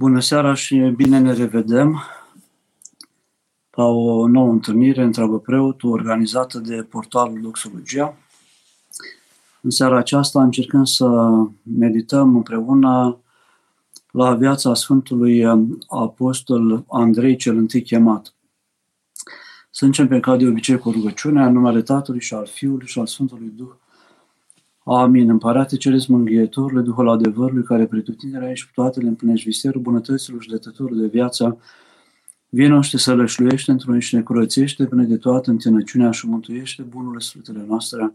Bună seara și bine ne revedem la o nouă întâlnire, întreabă preotul, organizată de portalul Doxologia. În seara aceasta încercăm să medităm împreună la viața Sfântului Apostol Andrei cel întâi chemat. Să începem ca de obicei cu rugăciunea în numele Tatălui și al Fiului și al Sfântului Duh. Amin. Împărate Ceresc Mânghietorule, Duhul adevărului, care pretutindere și toate le împlinești viserul bunătăților și dătătorul de viața, Vino și te sălășluiește într-un și ne curățește până de toată întinăciunea și mântuiește bunurile sfântele noastre.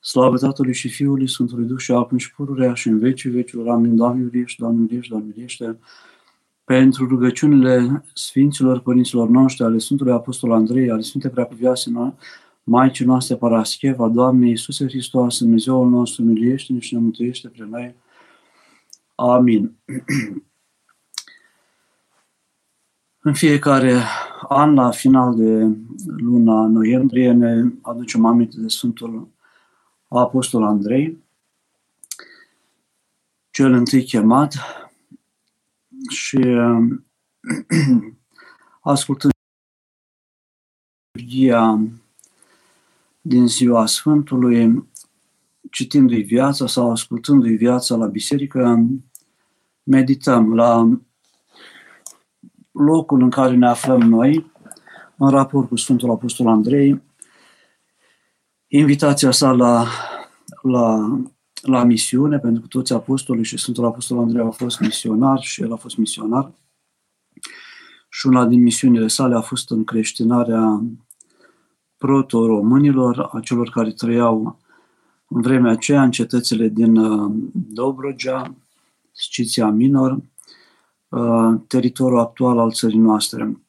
Slavă Tatălui și Fiului, Sfântului Duh și acum și pururea și în vecii vecilor. Amin. Doamne iubiește, Doamne iubiește, Doamne iubiește. Pentru rugăciunile Sfinților Părinților noștri, ale Sfântului Apostol Andrei, ale Sfinte Preacuvioase noastre, Maicii noastre Parascheva, Doamne Iisuse Hristos, Dumnezeul nostru, miliește-ne și ne mântuiește prin noi. Amin. În fiecare an, la final de luna noiembrie, ne aducem aminte de Sfântul Apostol Andrei, cel întâi chemat și ascultând din ziua Sfântului, citindu-i viața sau ascultându-i viața la biserică, medităm la locul în care ne aflăm noi, în raport cu Sfântul Apostol Andrei, invitația sa la, la, la misiune, pentru că toți apostolii și Sfântul Apostol Andrei au fost misionari și el a fost misionar. Și una din misiunile sale a fost în creștinarea proto-românilor, a celor care trăiau în vremea aceea în cetățile din uh, Dobrogea, Sciția Minor, uh, teritoriul actual al țării noastre.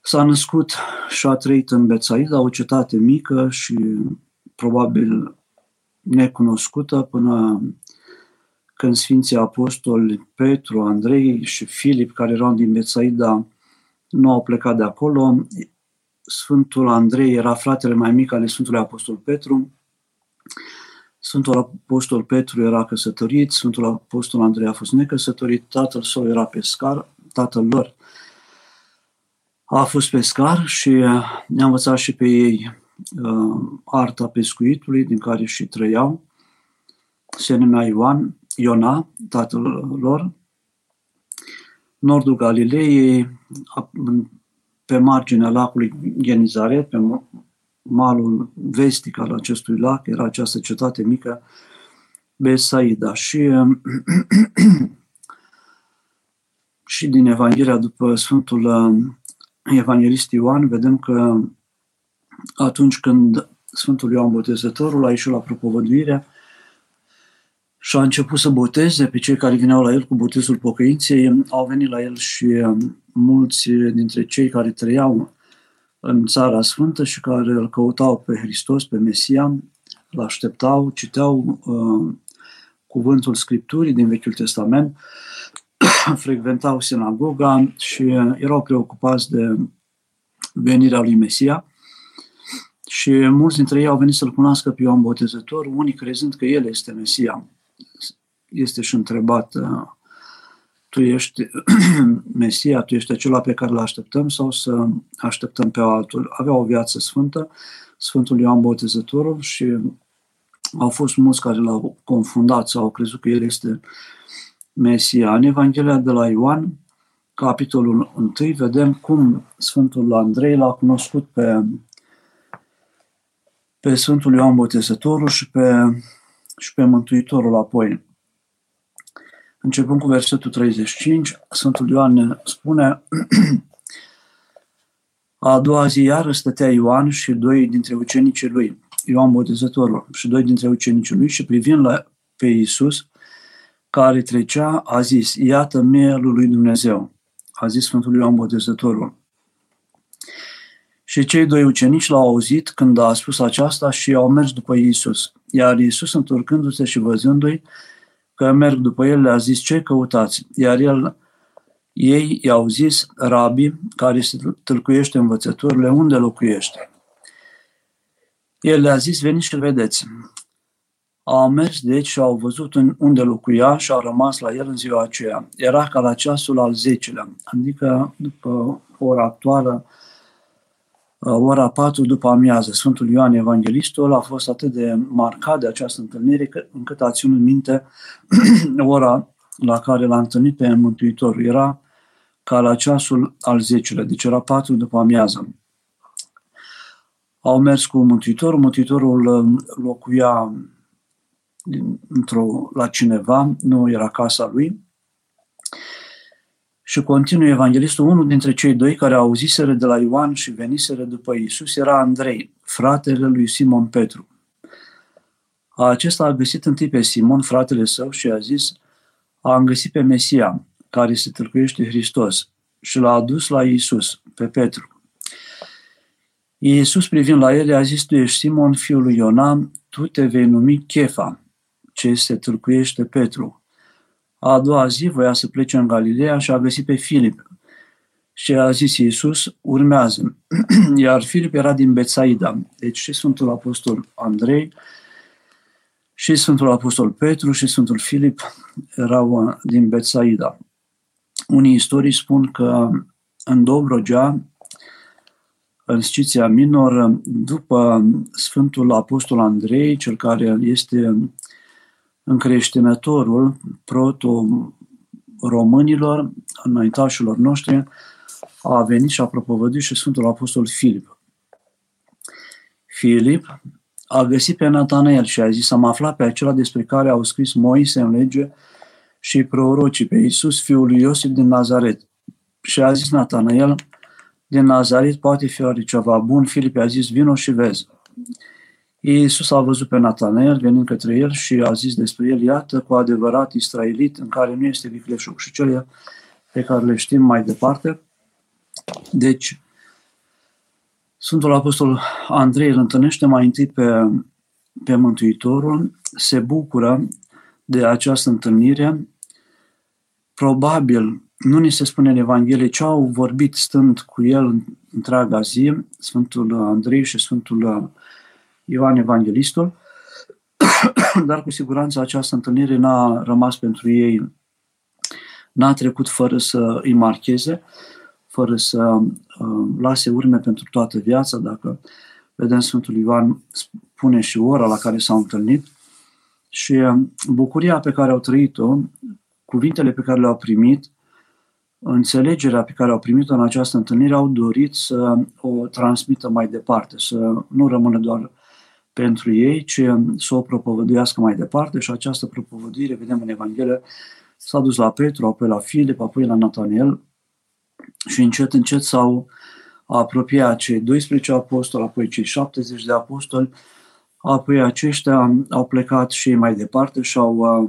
S-a născut și a trăit în Bețaida, o cetate mică și probabil necunoscută până când Sfinții Apostoli Petru, Andrei și Filip, care erau din Bețaida, nu au plecat de acolo. Sfântul Andrei era fratele mai mic al Sfântului Apostol Petru. Sfântul Apostol Petru era căsătorit, Sfântul Apostol Andrei a fost necăsătorit, tatăl său era pescar, tatăl lor a fost pescar și ne-a învățat și pe ei uh, arta pescuitului, din care și trăiau. Se numea Ioan, Iona, tatăl lor, nordul Galilei, pe marginea lacului Genizaret, pe malul vestic al acestui lac, era această cetate mică, Besaida. Și, și din Evanghelia după Sfântul uh, Evanghelist Ioan, vedem că atunci când Sfântul Ioan Botezătorul a ieșit la propovăduire, și a început să boteze pe cei care vineau la el cu botezul pocăinței. Au venit la el și um, mulți dintre cei care trăiau în Țara Sfântă și care îl căutau pe Hristos, pe Mesia, îl așteptau, citeau uh, cuvântul Scripturii din Vechiul Testament, frecventau sinagoga și uh, erau preocupați de venirea lui Mesia. Și mulți dintre ei au venit să-L cunoască pe Ioan Botezător, unii crezând că El este Mesia este și întrebat tu ești Mesia, tu ești acela pe care îl așteptăm sau să așteptăm pe altul. Avea o viață sfântă, Sfântul Ioan Botezătorul și au fost mulți care l-au confundat sau au crezut că el este Mesia. În Evanghelia de la Ioan, capitolul 1, vedem cum Sfântul Andrei l-a cunoscut pe, pe Sfântul Ioan Botezătorul și pe, și pe Mântuitorul apoi. Începând cu versetul 35, Sfântul Ioan ne spune A doua zi iară stătea Ioan și doi dintre ucenicii lui, Ioan Botezătorul și doi dintre ucenicii lui și privind la, pe Iisus, care trecea, a zis, iată mielul lui Dumnezeu, a zis Sfântul Ioan Botezătorul. Și cei doi ucenici l-au auzit când a spus aceasta și au mers după Iisus. Iar Iisus, întorcându-se și văzându-i, că merg după el, le-a zis, ce căutați? Iar el, ei i-au zis, rabi, care se tâlcuiește învățăturile, unde locuiește? El le-a zis, veniți și vedeți. Au mers deci și au văzut unde locuia și au rămas la el în ziua aceea. Era ca la ceasul al zecelea, adică după ora actuală, ora 4 după amiază. Sfântul Ioan Evanghelistul a fost atât de marcat de această întâlnire încât a ținut minte ora la care l-a întâlnit pe Mântuitorul. Era ca la ceasul al zecelea, deci era 4 după amiază. Au mers cu Mântuitorul, Mântuitorul locuia într-o, la cineva, nu era casa lui. Și continuă evanghelistul, unul dintre cei doi care auziseră de la Ioan și veniseră după Isus era Andrei, fratele lui Simon Petru. Acesta a găsit întâi pe Simon, fratele său, și a zis, am găsit pe Mesia, care se tâlcuiește Hristos, și l-a adus la Isus, pe Petru. Iisus, privind la el, a zis, tu ești Simon, fiul lui Iona, tu te vei numi Chefa, ce se tâlcuiește Petru. A doua zi voia să plece în Galileea și a găsit pe Filip. Și a zis Iisus, urmează. Iar Filip era din Betsaida. Deci și Sfântul Apostol Andrei, și Sfântul Apostol Petru și Sfântul Filip erau din Betsaida. Unii istorii spun că în Dobrogea, în Sciția Minor, după Sfântul Apostol Andrei, cel care este încreștinătorul proto-românilor, înaintașilor noștri, a venit și a propovăduit și Sfântul Apostol Filip. Filip a găsit pe Natanael și a zis, am aflat pe acela despre care au scris Moise în lege și prorocii pe Iisus, fiul lui Iosif din Nazaret. Și a zis Natanael, din Nazaret poate fi oare ceva bun? Filip a zis, vino și vezi. Iisus a văzut pe Natanael venind către el și a zis despre el, iată, cu adevărat israelit, în care nu este vicleșug și cele pe care le știm mai departe. Deci, Sfântul Apostol Andrei îl întâlnește mai întâi pe, pe Mântuitorul, se bucură de această întâlnire. Probabil, nu ni se spune în Evanghelie ce au vorbit stând cu el întreaga zi, Sfântul Andrei și Sfântul Ioan Evanghelistul, dar cu siguranță această întâlnire n-a rămas pentru ei, n-a trecut fără să îi marcheze, fără să uh, lase urme pentru toată viața, dacă vedem Sfântul Ioan spune și ora la care s-au întâlnit și uh, bucuria pe care au trăit-o, cuvintele pe care le-au primit, înțelegerea pe care au primit-o în această întâlnire, au dorit să o transmită mai departe, să nu rămână doar pentru ei, ci să o propovăduiască mai departe. Și această propovăduire, vedem în Evanghelie, s-a dus la Petru, apoi la Filip, apoi la Nataniel și încet, încet s-au apropiat cei 12 apostoli, apoi cei 70 de apostoli, apoi aceștia au plecat și ei mai departe și au uh,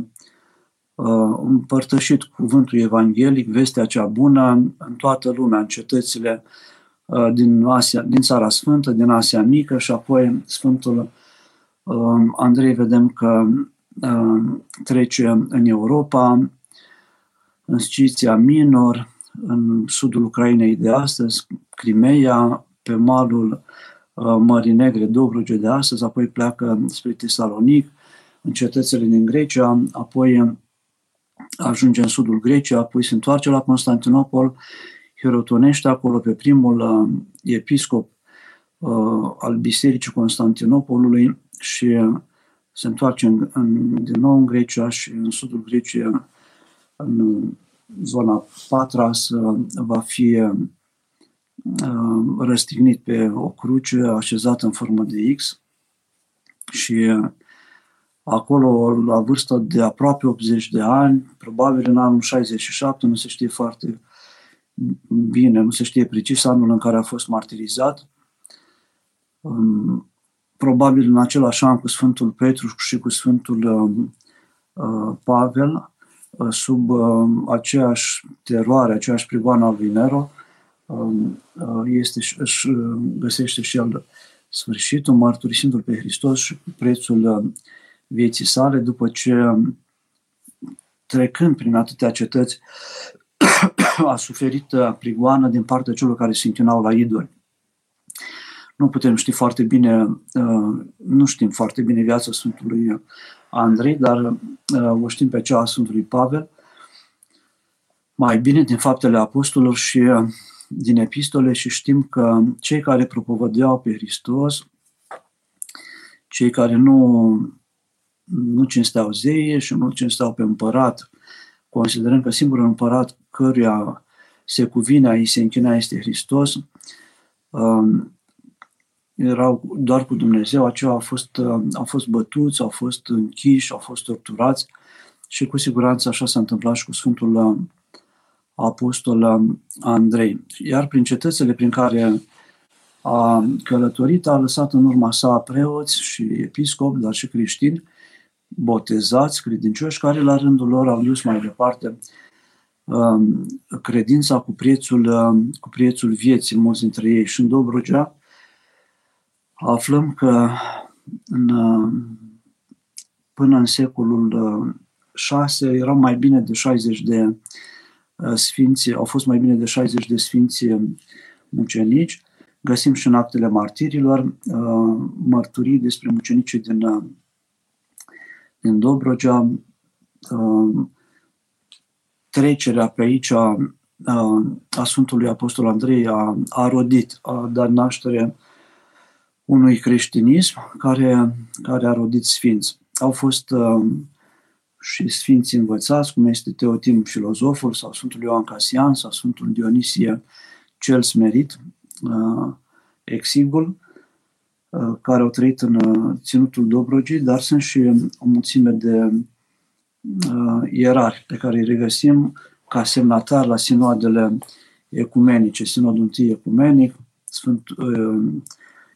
uh, împărtășit cuvântul evanghelic, vestea cea bună în toată lumea, în cetățile uh, din, Asia, din Țara Sfântă, din Asia Mică și apoi Sfântul uh, Andrei vedem că uh, trece în Europa, în Sciția Minor, în sudul Ucrainei de astăzi, Crimea, pe malul uh, Mării Negre, Dobruge de astăzi, apoi pleacă spre Tesalonic, în cetățile din Grecia, apoi ajunge în sudul Greciei, apoi se întoarce la Constantinopol, hirotonește acolo pe primul uh, episcop uh, al Bisericii Constantinopolului și se întoarce în, în, din nou în Grecia și în sudul Greciei, în zona Patras, va fi uh, răstignit pe o cruce așezată în formă de X și acolo, la vârsta de aproape 80 de ani, probabil în anul 67, nu se știe foarte bine, nu se știe precis anul în care a fost martirizat, um, probabil în același an cu Sfântul Petru și cu Sfântul um, uh, Pavel, uh, sub um, aceeași teroare, aceeași prigoană al lui Nero, uh, este, își găsește și el sfârșitul, mărturisindu-L pe Hristos și prețul vieții sale, după ce, trecând prin atâtea cetăți, a suferit prigoană din partea celor care se închinau la idoli. Nu putem ști foarte bine, uh, nu știm foarte bine viața Sfântului Andrei, dar uh, o știm pe cea a Sfântului Pavel, mai bine din faptele apostolilor și uh, din epistole și știm că cei care propovădeau pe Hristos, cei care nu, nu cinsteau zeie și nu cinsteau pe împărat, considerând că singurul împărat căruia se cuvine a se închina este Hristos, um, erau doar cu Dumnezeu, aceia au fost, uh, au fost bătuți, au fost închiși, au fost torturați și cu siguranță așa s-a întâmplat și cu Sfântul uh, Apostol uh, Andrei. Iar prin cetățile prin care a călătorit, a lăsat în urma sa preoți și episcopi, dar și creștini, botezați, credincioși, care la rândul lor au dus mai departe um, credința cu prețul, cu prețul vieții, mulți dintre ei. Și în Dobrogea, aflăm că în, până în secolul 6 erau mai bine de 60 de uh, sfinți, au fost mai bine de 60 de sfinți mucenici. Găsim și în actele martirilor uh, mărturii despre mucenicii din, uh, din Dobrogea, trecerea pe aici a Sfântului Apostol Andrei a, a rodit, a dat naștere unui creștinism care, care a rodit sfinți. Au fost uh, și sfinți învățați, cum este Teotim filozoful, sau Sfântul Ioan Casian, sau Sfântul Dionisie cel smerit, uh, exigul, uh, care au trăit în uh, Ținutul Dobrogii, dar sunt și o mulțime de uh, ierari pe care îi regăsim ca semnatar la sinoadele ecumenice, Sinodul I ecumenic, Sfânt, uh,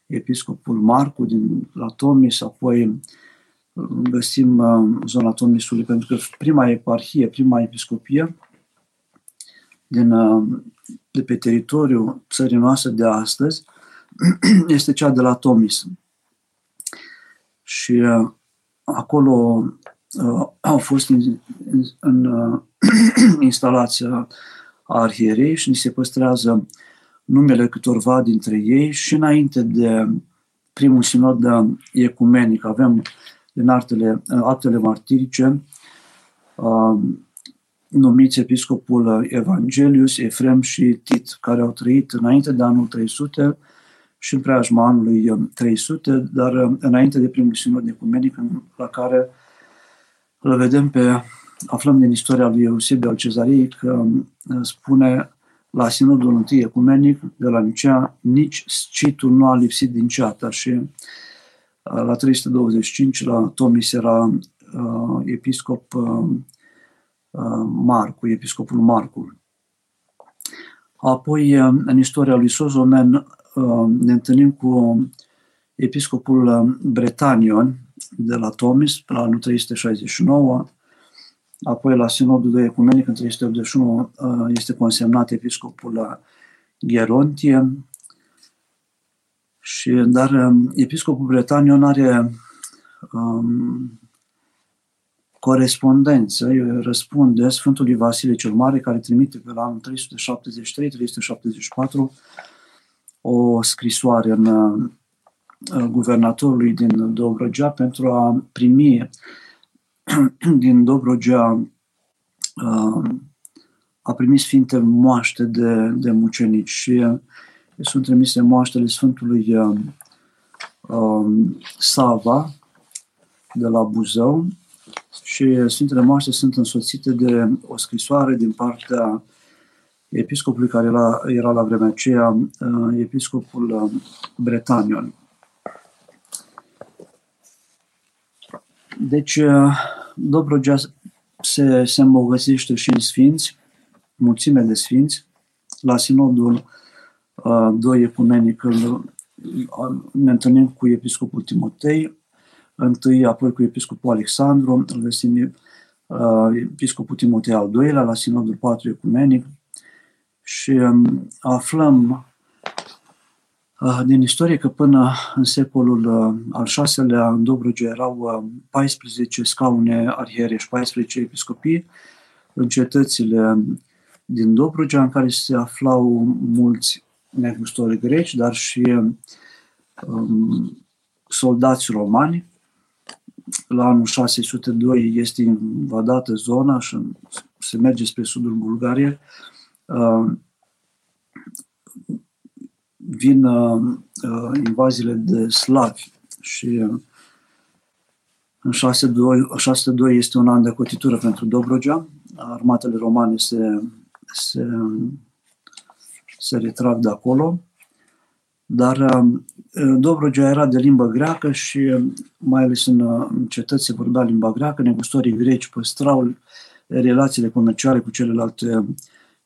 episcopul Marcu din la Tomis, apoi găsim uh, zona Tomisului, pentru că prima eparhie, prima episcopie din, uh, de pe teritoriul țării noastre de astăzi este cea de la Tomis. Și uh, acolo au fost în, în, în instalația arhierei și ni se păstrează numele câtorva dintre ei și înainte de primul sinod ecumenic. Avem din artele, actele martirice numiți episcopul Evangelius, Efrem și Tit, care au trăit înainte de anul 300 și în preajma anului 300, dar înainte de primul sinod ecumenic, la care îl vedem pe, aflăm din istoria lui Eusebiu al Cezariei, că spune la Sinodul I Ecumenic de la Nicea, nici scitul nu a lipsit din ceata și uh, la 325 la Tomis era uh, episcop uh, uh, Marcu, episcopul Marcu. Apoi, uh, în istoria lui Sozomen, uh, ne întâlnim cu episcopul Bretanion de la Tomis, la anul 369, Apoi, la Sinodul de Ecumenic, în 381, uh, este consemnat episcopul Gerontie, și, dar um, episcopul Bretanion are um, corespondență, răspunde Sfântului Vasile cel Mare, care trimite pe la anul 373-374 o scrisoare în uh, guvernatorului din Dobrogea pentru a primi din Dobrogea uh, a primit sfinte moaște de, de mucenici și uh, sunt trimise moaștele Sfântului uh, um, Sava de la Buzău și Sfintele Moaște sunt însoțite de o scrisoare din partea episcopului care era, era la vremea aceea episcopul Bretanion. Deci, Dobrogea se, se îmbogățește și în sfinți, mulțime de sfinți. La sinodul uh, 2 ecumenic uh, ne întâlnim cu episcopul Timotei, întâi apoi cu episcopul Alexandru, îl găsim uh, episcopul Timotei al doilea la sinodul 4 ecumenic și um, aflăm Ah, din istorie că până în secolul ah, al VI-lea în Dobrogea erau 14 ah, scaune arhierești, 14 episcopii în cetățile din Dobrogea în care se aflau mulți negustori greci, dar și um, soldați romani. La anul 602 este invadată zona și se merge spre sudul Bulgariei. Uh, vin uh, invaziile de slavi și în 602, 602 este un an de cotitură pentru Dobrogea. Armatele romane se, se, se retrag de acolo. Dar uh, Dobrogea era de limbă greacă și uh, mai ales în, uh, în cetăți se vorbea limba greacă, negustorii greci păstrau relațiile comerciale cu celelalte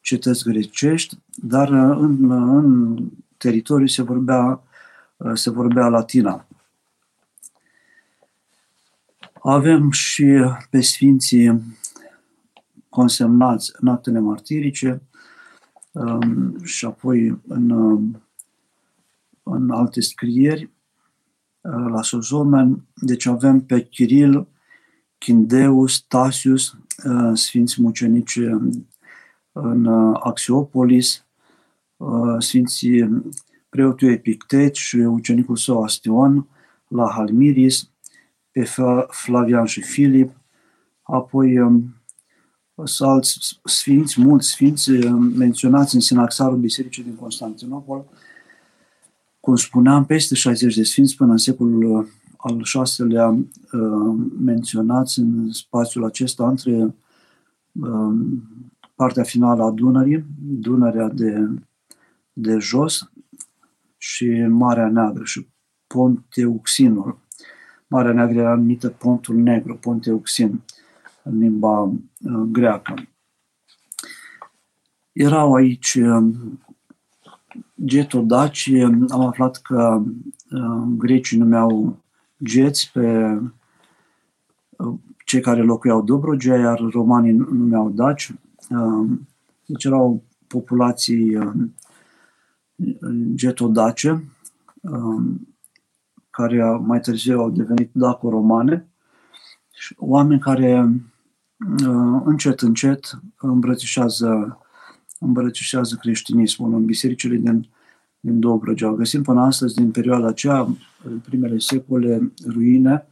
cetăți grecești, dar în, în teritoriu se vorbea, se vorbea latina. Avem și pe sfinții consemnați în actele martirice um, și apoi în în alte scrieri uh, la Sozomen. Deci avem pe Chiril, Chindeus, Tasius, uh, sfinți mucenici în uh, Axiopolis, sfinții preotul Epictet și ucenicul său Astion la Halmiris, pe Flavian și Filip, apoi um, sunt alți sfinți, mulți sfinți menționați în Sinaxarul Bisericii din Constantinopol, cum spuneam, peste 60 de sfinți până în secolul uh, al VI-lea uh, menționați în spațiul acesta între uh, partea finală a Dunării, Dunărea de, de jos și Marea Neagră și Ponteuxinul. Marea Neagră era numită Pontul Negru, Ponteuxin, în limba greacă. Erau aici getodaci, am aflat că uh, grecii numeau geți pe uh, cei care locuiau Dobrogea, iar romanii numeau daci. Uh, deci erau populații getodace, care mai târziu au devenit daco-romane, oameni care încet, încet îmbrățișează îmbrățișează creștinismul în bisericile din, din Dobrogea. Găsim până astăzi, din perioada aceea, în primele secole, ruine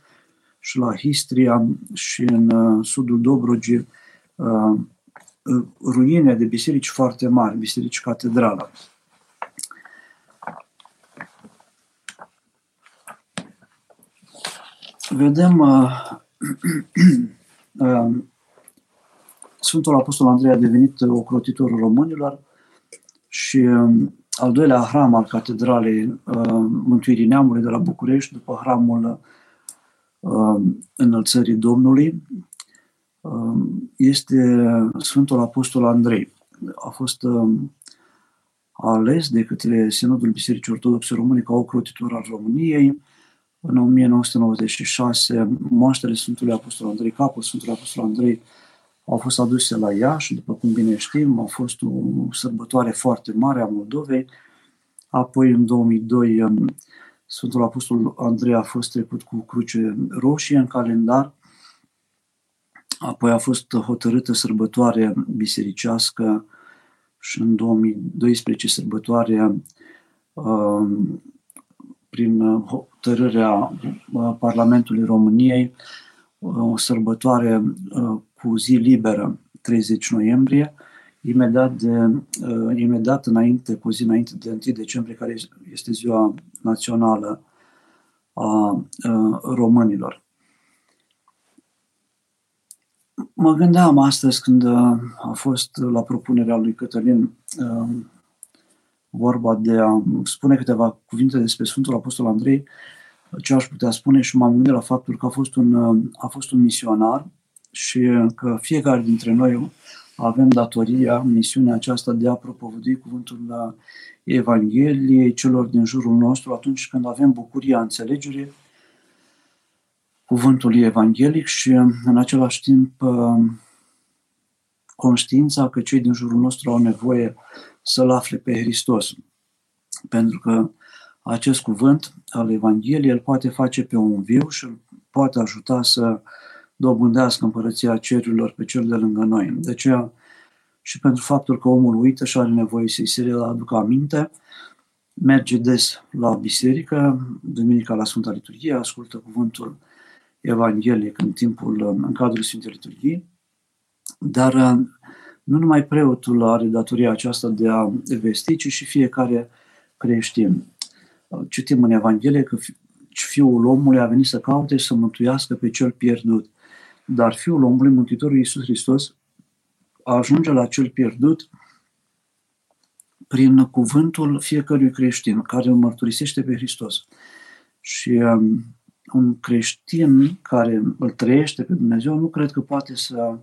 și la Histria și în uh, sudul Dobrogei, uh, ruine de biserici foarte mari, biserici catedrală. Vedem uh, uh, Sfântul Apostol Andrei a devenit ocrotitorul românilor și um, al doilea hram al Catedralei uh, Mântuirii Neamului de la București, după hramul uh, Înălțării Domnului, uh, este Sfântul Apostol Andrei. A fost ales de către Sinodul Bisericii Ortodoxe Române ca ocrotitor al României. În 1996, moaștele Sfântului Apostol Andrei, capul Sfântului Apostol Andrei, au fost aduse la Iași, după cum bine știm, a fost o sărbătoare foarte mare a Moldovei. Apoi, în 2002, um, Sfântul Apostol Andrei a fost trecut cu cruce roșie în calendar. Apoi a fost hotărâtă sărbătoare bisericească și în 2012 sărbătoare um, prin hotărârea uh, Parlamentului României, o sărbătoare uh, cu zi liberă, 30 noiembrie, imediat, de, uh, imediat înainte, cu zi înainte de 1 decembrie, care este ziua națională a uh, românilor. Mă gândeam astăzi când uh, a fost la propunerea lui Cătălin uh, vorba de a spune câteva cuvinte despre Sfântul Apostol Andrei, ce aș putea spune și m-am gândit la faptul că a fost un, uh, a fost un misionar și că fiecare dintre noi avem datoria, misiunea aceasta de a propovădui cuvântul la Evanghelie celor din jurul nostru atunci când avem bucuria înțelegerii cuvântului evanghelic și în același timp conștiința că cei din jurul nostru au nevoie să-L afle pe Hristos. Pentru că acest cuvânt al Evangheliei îl poate face pe un viu și îl poate ajuta să dobândească împărăția cerurilor pe cel de lângă noi. De aceea, și pentru faptul că omul uită și are nevoie să-i se aducă aminte, merge des la biserică, duminica la Sfânta Liturghie, ascultă cuvântul evanghelic în timpul, în cadrul Sfintei Liturghii, dar nu numai preotul are datoria aceasta de a vesti, ci și fiecare creștin. Citim în Evanghelie că Fiul omului a venit să caute și să mântuiască pe cel pierdut. Dar Fiul omului, Mântuitorul Iisus Hristos, ajunge la cel pierdut prin cuvântul fiecărui creștin care îl mărturisește pe Hristos. Și um, un creștin care îl trăiește pe Dumnezeu nu cred că poate să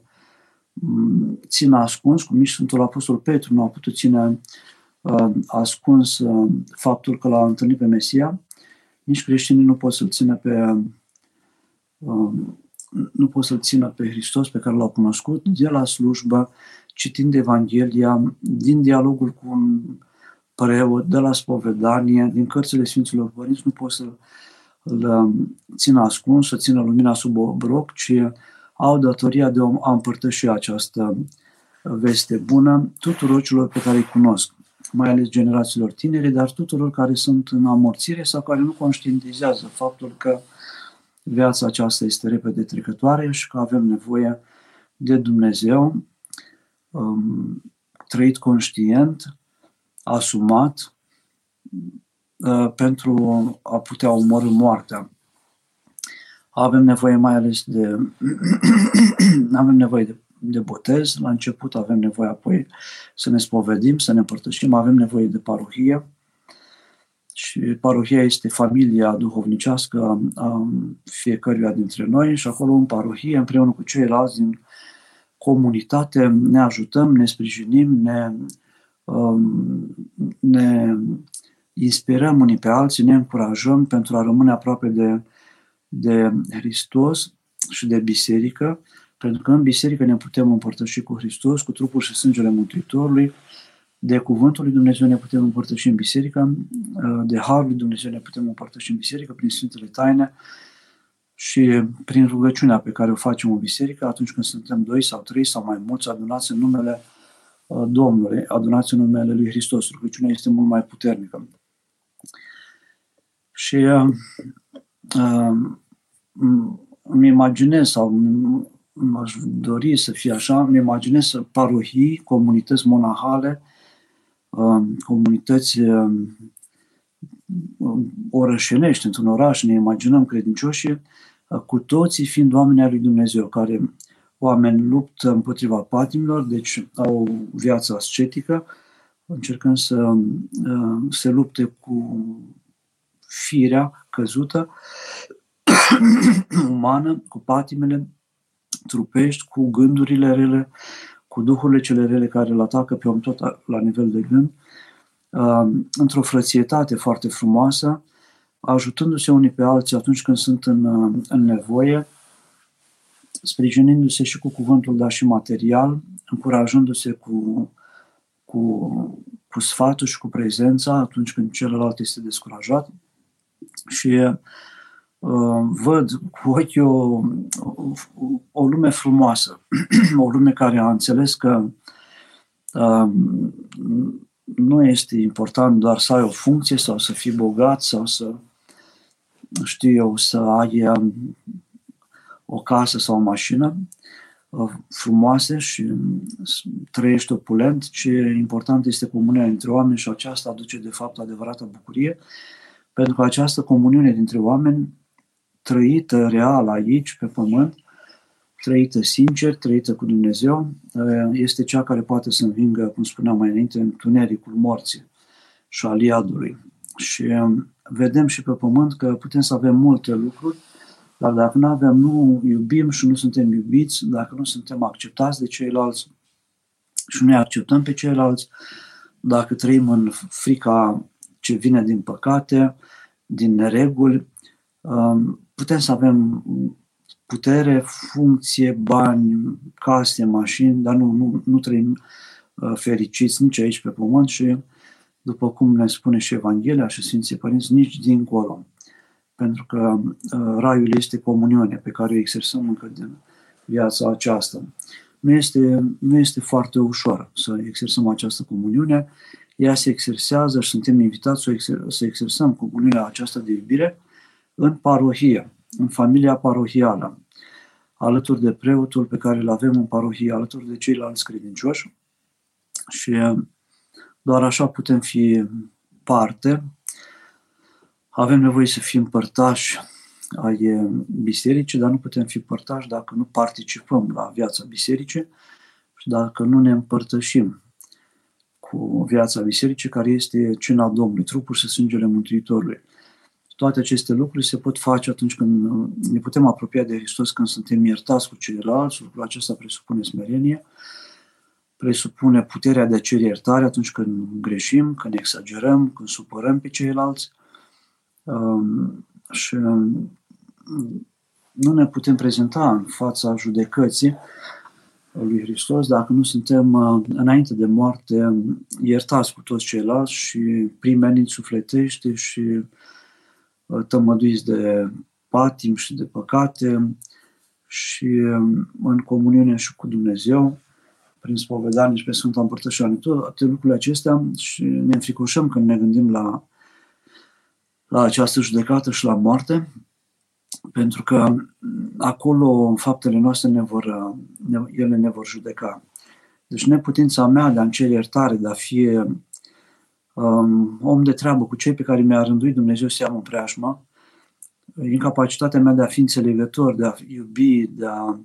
um, țină ascuns, cum nici Sfântul Apostol Petru nu a putut ține uh, ascuns uh, faptul că l-a întâlnit pe Mesia, nici creștinii nu pot să-l țină pe uh, nu pot să-l țină pe Hristos pe care l-au cunoscut. De la slujbă, citind Evanghelia, din dialogul cu un preot, de la spovedanie, din cărțile Sfinților Părinți, nu pot să-l țină ascuns, să țină lumina sub obroc, ci au datoria de a împărtăși această veste bună tuturor celor pe care îi cunosc, mai ales generațiilor tinere, dar tuturor care sunt în amorțire sau care nu conștientizează faptul că viața aceasta este repede trecătoare și că avem nevoie de Dumnezeu um, trăit conștient, asumat, uh, pentru a putea omorâ moartea. Avem nevoie mai ales de avem nevoie de, de botez, la început avem nevoie apoi să ne spovedim, să ne împărtășim, avem nevoie de parohie, și parohia este familia duhovnicească a fiecăruia dintre noi și acolo în parohie, împreună cu ceilalți din comunitate, ne ajutăm, ne sprijinim, ne, um, ne inspirăm unii pe alții, ne încurajăm pentru a rămâne aproape de, de Hristos și de biserică, pentru că în biserică ne putem împărtăși cu Hristos, cu trupul și sângele Mântuitorului, de Cuvântul lui Dumnezeu ne putem împărtăși în biserică, de Harul lui Dumnezeu ne putem împărtăși în biserică prin Sfintele Taine și prin rugăciunea pe care o facem în biserică atunci când suntem doi sau trei sau mai mulți adunați în numele uh, Domnului, adunați în numele lui Hristos. Rugăciunea este mult mai puternică. Și uh, uh, îmi imaginez sau aș dori să fie așa, îmi imaginez parohii, comunități monahale Um, comunități um, orășenești, într-un oraș, ne imaginăm credincioșii, uh, cu toții fiind oameni al lui Dumnezeu, care oameni luptă împotriva patimilor, deci au o viață ascetică, încercând să uh, se lupte cu firea căzută umană, cu patimele trupești, cu gândurile rele, cu duhurile cele rele care îl atacă pe om tot la nivel de gând, uh, într-o frățietate foarte frumoasă, ajutându-se unii pe alții atunci când sunt în, uh, în nevoie, sprijinindu-se și cu cuvântul, dar și material, încurajându-se cu, cu, cu sfatul și cu prezența atunci când celălalt este descurajat. Și Uh, văd cu ochiul o, o lume frumoasă, o lume care a înțeles că uh, nu este important doar să ai o funcție sau să fii bogat sau să, știu eu, să ai um, o casă sau o mașină uh, frumoase și trăiești opulent, ce important este comunia între oameni și aceasta aduce de fapt adevărată bucurie, pentru că această comuniune dintre oameni trăită real aici, pe pământ, trăită sincer, trăită cu Dumnezeu, este cea care poate să învingă, cum spuneam mai înainte, întunericul morții și al iadului. Și um, vedem și pe pământ că putem să avem multe lucruri, dar dacă nu avem, nu iubim și nu suntem iubiți, dacă nu suntem acceptați de ceilalți și nu acceptăm pe ceilalți, dacă trăim în frica ce vine din păcate, din nereguli, um, putem să avem putere, funcție, bani, case, mașini, dar nu, nu, nu trăim uh, fericiți nici aici pe pământ și, după cum ne spune și Evanghelia și Sfinții Părinți, nici dincolo. Pentru că uh, raiul este comuniune pe care o exersăm încă din viața aceasta. Nu este, nu este foarte ușor să exersăm această comuniune. Ea se exersează și suntem invitați să, exer- să exersăm comuniunea aceasta de iubire în parohie, în familia parohială, alături de preotul pe care îl avem în parohie, alături de ceilalți credincioși și doar așa putem fi parte. Avem nevoie să fim părtași ai bisericii, dar nu putem fi părtași dacă nu participăm la viața bisericii și dacă nu ne împărtășim cu viața bisericii, care este cina Domnului, trupul și sângele Mântuitorului. Toate aceste lucruri se pot face atunci când ne putem apropia de Hristos, când suntem iertați cu ceilalți. Lucrul acesta presupune smerenie, presupune puterea de a cere iertare atunci când greșim, când exagerăm, când supărăm pe ceilalți. Um, și um, nu ne putem prezenta în fața judecății lui Hristos dacă nu suntem uh, înainte de moarte iertați cu toți ceilalți și primeniți sufletește și uh, tămăduiți de patim și de păcate și um, în comuniune și cu Dumnezeu prin spovedanie și pe Sfânta Împărtășanie. Toate lucrurile acestea și ne înfricoșăm când ne gândim la, la această judecată și la moarte, pentru că acolo faptele noastre ne vor, ne, ele ne vor judeca. Deci neputința mea de a-mi cere iertare, de a fi um, om de treabă cu cei pe care mi-a rânduit Dumnezeu să iau în preajmă, incapacitatea mea de a fi înțelegător, de a iubi, de a,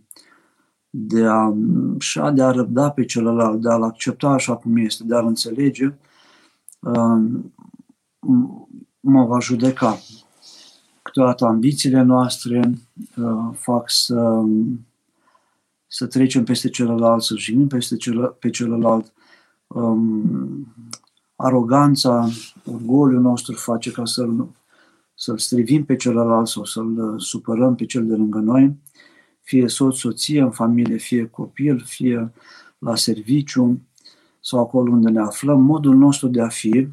de a, și de a răbda pe celălalt, de a-l accepta așa cum este, de a-l înțelege, um, mă va judeca câteodată ambițiile noastre uh, fac să, să trecem peste celălalt, să jignim peste cel, pe celălalt. Um, aroganța, orgoliul nostru face ca să-l, să-l strivim pe celălalt sau să-l uh, supărăm pe cel de lângă noi, fie soț, soție, în familie, fie copil, fie la serviciu sau acolo unde ne aflăm. Modul nostru de a fi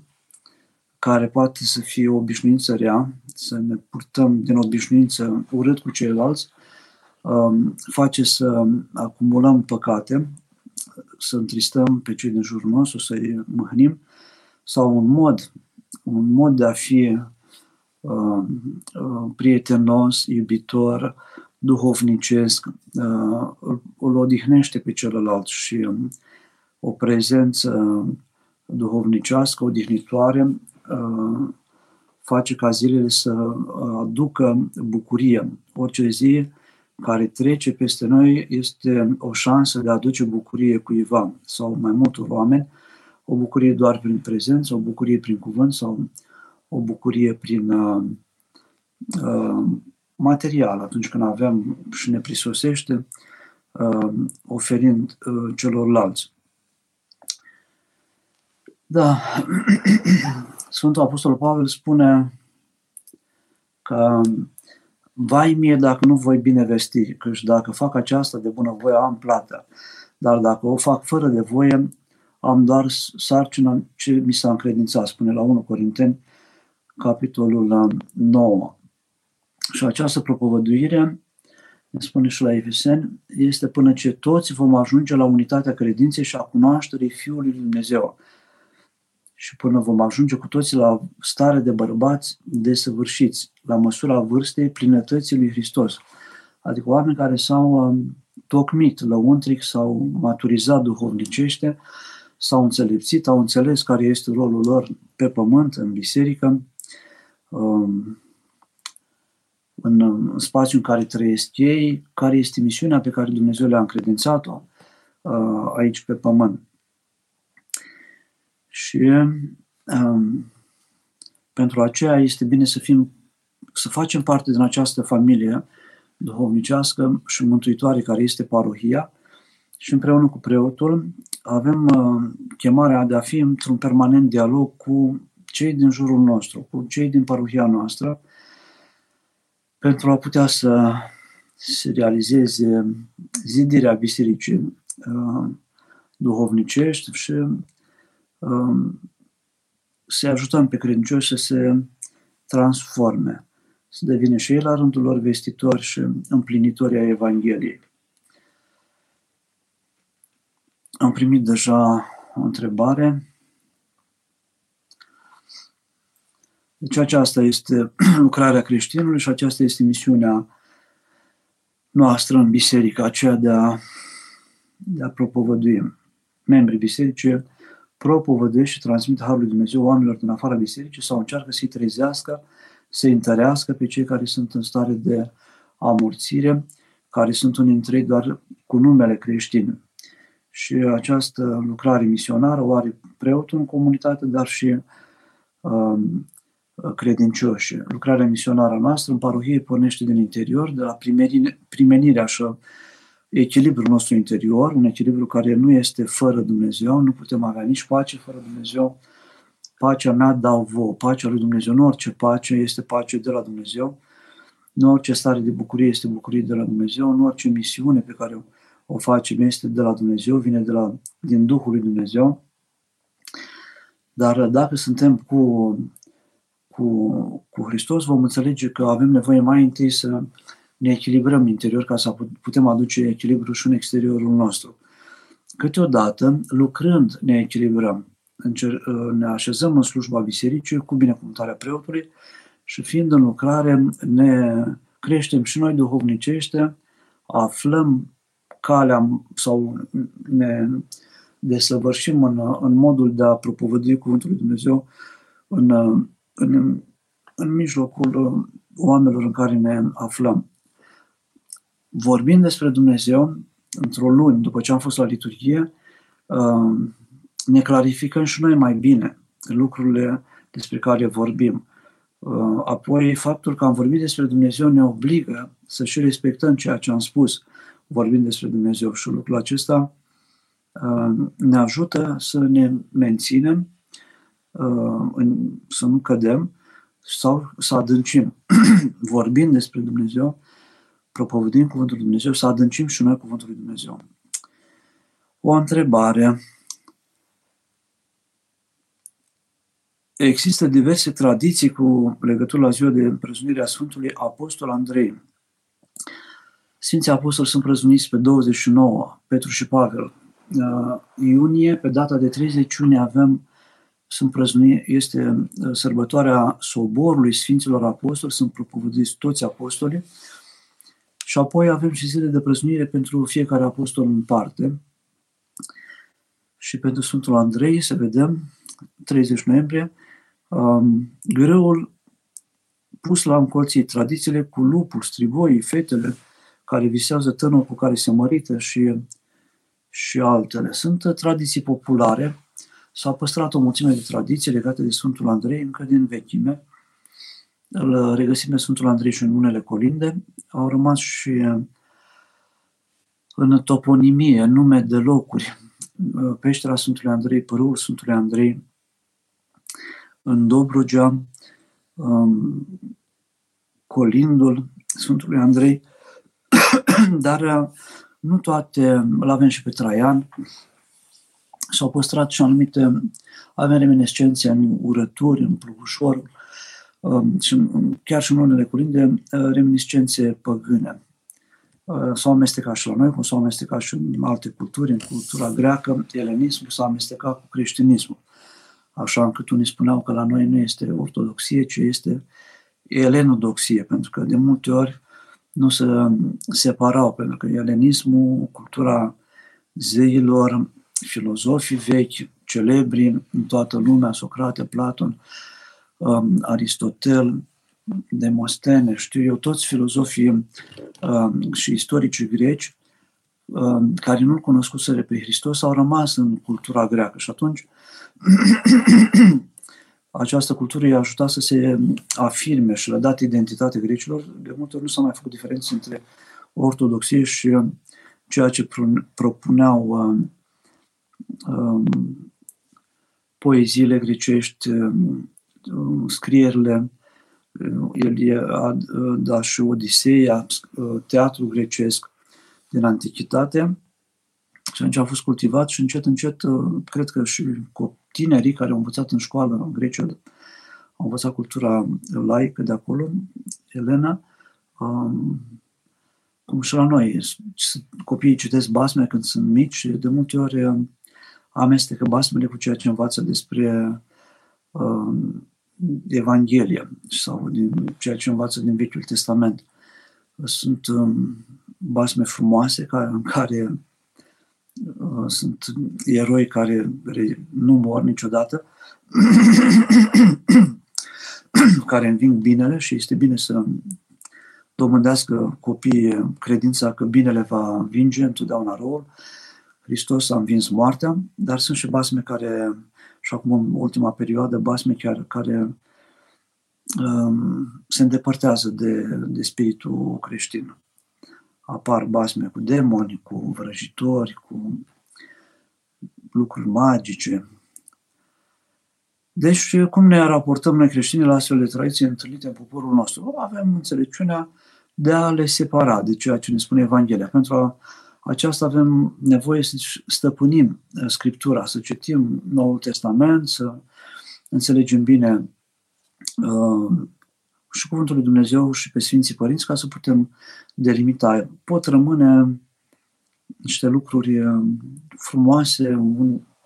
care poate să fie o obișnuință rea, să ne purtăm din obișnuință urât cu ceilalți, um, face să acumulăm păcate, să întristăm pe cei din jurul nostru, să-i mâhnim, sau un mod, un mod de a fi uh, uh, prietenos, iubitor, duhovnicesc, uh, îl odihnește pe celălalt și um, o prezență duhovnicească, odihnitoare, Uh, face ca zilele să uh, aducă bucurie. Orice zi care trece peste noi este o șansă de a aduce bucurie cuiva sau mai multor oameni, o bucurie doar prin prezență, o bucurie prin cuvânt sau o bucurie prin uh, uh, material, atunci când avem și ne prisosește, uh, oferind uh, celorlalți. Da, Sfântul Apostol Pavel spune că vai mie dacă nu voi bine vesti, că și dacă fac aceasta de bună voie am plată, dar dacă o fac fără de voie, am doar sarcina ce mi s-a încredințat, spune la 1 Corinteni, capitolul 9. Și această propovăduire, ne spune și la Efeseni, este până ce toți vom ajunge la unitatea credinței și a cunoașterii Fiului Lui Dumnezeu, și până vom ajunge cu toții la stare de bărbați desăvârșiți, la măsura vârstei plinătății lui Hristos. Adică oameni care s-au um, tocmit lăuntric, s-au maturizat duhovnicește, s-au înțelepțit, au înțeles care este rolul lor pe pământ, în biserică, um, în spațiul în care trăiesc ei, care este misiunea pe care Dumnezeu le-a încredințat-o uh, aici pe pământ. Și um, pentru aceea este bine să fim, să facem parte din această familie duhovnicească și mântuitoare care este parohia și împreună cu preotul avem uh, chemarea de a fi într-un permanent dialog cu cei din jurul nostru, cu cei din parohia noastră, pentru a putea să se realizeze zidirea bisericii uh, duhovnicești și Um, să ajutăm pe credincioși să se transforme, să devină și ei la rândul lor vestitori și împlinitori a Evangheliei. Am primit deja o întrebare. Deci aceasta este lucrarea creștinului și aceasta este misiunea noastră în biserică, aceea de a, de a propovădui. Membrii bisericii propovăduiesc și transmit Harul lui Dumnezeu oamenilor din afara bisericii sau încearcă să-i trezească, să întărească pe cei care sunt în stare de amorțire, care sunt unii dintre ei doar cu numele creștin. Și această lucrare misionară o are preotul în comunitate, dar și um, credincioși. Lucrarea misionară noastră în parohie pornește din interior, de la primenirea și echilibrul nostru interior, un echilibru care nu este fără Dumnezeu, nu putem avea nici pace fără Dumnezeu. Pacea mea dau vouă, pacea lui Dumnezeu, nu orice pace este pace de la Dumnezeu, nu orice stare de bucurie este bucurie de la Dumnezeu, nu orice misiune pe care o, o facem este de la Dumnezeu, vine de la, din Duhul lui Dumnezeu. Dar dacă suntem cu, cu, cu Hristos, vom înțelege că avem nevoie mai întâi să ne echilibrăm interior ca să putem aduce echilibru și în exteriorul nostru. Câteodată, lucrând, ne echilibrăm. Ne așezăm în slujba bisericii cu binecuvântarea preotului și fiind în lucrare, ne creștem și noi duhovnicește, aflăm calea sau ne desăvârșim în, în modul de a propovădui Cuvântul lui Dumnezeu în, în, în mijlocul oamenilor în care ne aflăm vorbind despre Dumnezeu, într-o luni, după ce am fost la liturghie, uh, ne clarificăm și noi mai bine lucrurile despre care vorbim. Uh, apoi, faptul că am vorbit despre Dumnezeu ne obligă să și respectăm ceea ce am spus vorbind despre Dumnezeu și lucrul acesta uh, ne ajută să ne menținem, să nu cădem sau să adâncim. vorbind despre Dumnezeu, propovădim Cuvântul lui Dumnezeu, să adâncim și noi Cuvântul lui Dumnezeu. O întrebare. Există diverse tradiții cu legătură la ziua de împrăzunire a Sfântului Apostol Andrei. Sfinții Apostoli sunt prăzuniți pe 29, Petru și Pavel. Uh, iunie, pe data de 30 iunie, avem sunt prăzuni, este uh, sărbătoarea soborului Sfinților Apostoli, sunt propovădiți toți apostolii. Și apoi avem și zile de prăznuire pentru fiecare apostol în parte. Și pentru Sfântul Andrei, să vedem, 30 noiembrie, um, greul pus la încolțit, tradițiile cu lupul, strigoii, fetele care visează tânăr cu care se mărită și, și altele. Sunt tradiții populare, s-a păstrat o mulțime de tradiții legate de Sfântul Andrei încă din vechime, îl regăsim pe Sfântul Andrei și în unele colinde. Au rămas și în toponimie, în nume de locuri. Peștera Sfântului Andrei, Părul Sfântului Andrei, în Dobrogea, colindul Sfântului Andrei, dar nu toate, îl avem și pe Traian, s-au păstrat și anumite, avem reminescențe în urături, în plugușor, Um, și chiar și în unele curinde uh, reminiscențe păgâne. Uh, s-au amestecat și la noi, cum s-au amestecat și în alte culturi, în cultura greacă, elenismul s-a amestecat cu creștinismul. Așa încât unii spuneau că la noi nu este ortodoxie, ci este elenodoxie, pentru că de multe ori nu se separau, pentru că elenismul, cultura zeilor, filozofii vechi, celebri în toată lumea, Socrate, Platon, um, Aristotel, Demostene, știu eu, toți filozofii um, și istoricii greci um, care nu-L cunoscuseră pe Hristos au rămas în cultura greacă și atunci această cultură i-a ajutat să se afirme și le-a dat identitate grecilor. De multe ori nu s-a mai făcut diferență între ortodoxie și ceea ce propuneau um, um, poeziile grecești, um, scrierile, el a dat și Odiseea, teatru grecesc din antichitate. Și atunci a fost cultivat și încet, încet, cred că și cu tinerii care au învățat în școală în Grecia, au învățat cultura laică de acolo, Elena, um, cum și la noi, copiii citesc basme când sunt mici și de multe ori amestecă basmele cu ceea ce învață despre um, Evanghelie sau din ceea ce învață din Vechiul Testament. Sunt um, basme frumoase care, în care uh, sunt eroi care nu mor niciodată, care înving binele și este bine să domândească copiii credința că binele va învinge întotdeauna răul. Hristos a învins moartea, dar sunt și basme care, și acum în ultima perioadă, basme chiar care um, se îndepărtează de, de spiritul creștin. Apar basme cu demoni, cu vrăjitori, cu lucruri magice. Deci, cum ne raportăm noi creștinii la astfel de tradiții întâlnite în poporul nostru? Avem înțelepciunea de a le separa de ceea ce ne spune Evanghelia. Pentru a, aceasta avem nevoie să stăpânim uh, Scriptura, să citim Noul Testament, să înțelegem bine uh, și Cuvântul lui Dumnezeu și pe Sfinții Părinți ca să putem delimita. Pot rămâne niște lucruri uh, frumoase,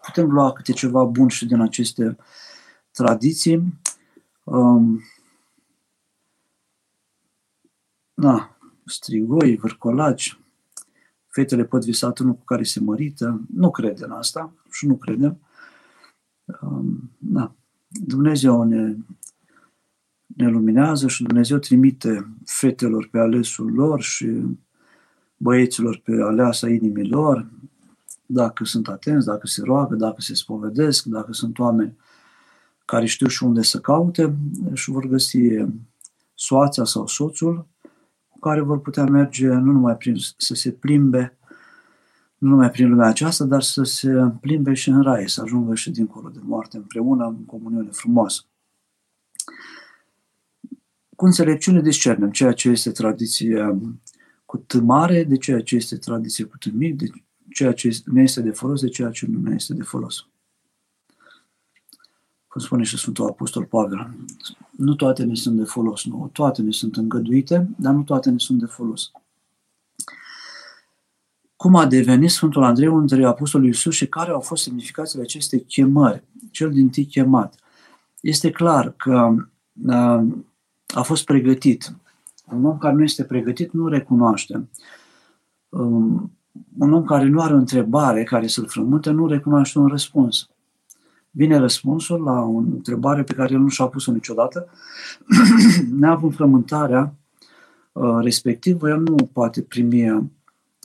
putem lua câte ceva bun și din aceste tradiții. Um, na, strigoi, vârcolaci, fetele pot visa unul cu care se mărită. Nu cred în asta și nu credem. Um, na, Dumnezeu ne, ne luminează și Dumnezeu trimite fetelor pe alesul lor și băieților pe aleasa inimii lor, dacă sunt atenți, dacă se roagă, dacă se spovedesc, dacă sunt oameni care știu și unde să caute și vor găsi soața sau soțul cu care vor putea merge nu numai prin, să se plimbe, nu numai prin lumea aceasta, dar să se plimbe și în rai, să ajungă și dincolo de moarte împreună, în comuniune frumoasă. Cu înțelepciune discernem ceea ce este tradiție cu tâmare, de ceea ce este tradiție cu tâmit, de ceea ce ne este de folos, de ceea ce nu ne este de folos cum spune și Sfântul Apostol Pavel, nu toate ne sunt de folos, nu. Toate ne sunt îngăduite, dar nu toate ne sunt de folos. Cum a devenit Sfântul Andrei un dintre Apostolul Iisus și care au fost semnificațiile acestei chemări, cel din tâi chemat? Este clar că a fost pregătit. Un om care nu este pregătit nu recunoaște. Um, un om care nu are o întrebare care să-l frământe nu recunoaște un răspuns vine răspunsul la o întrebare pe care el nu și-a pus-o niciodată. Neavând frământarea uh, respectivă, el nu poate primi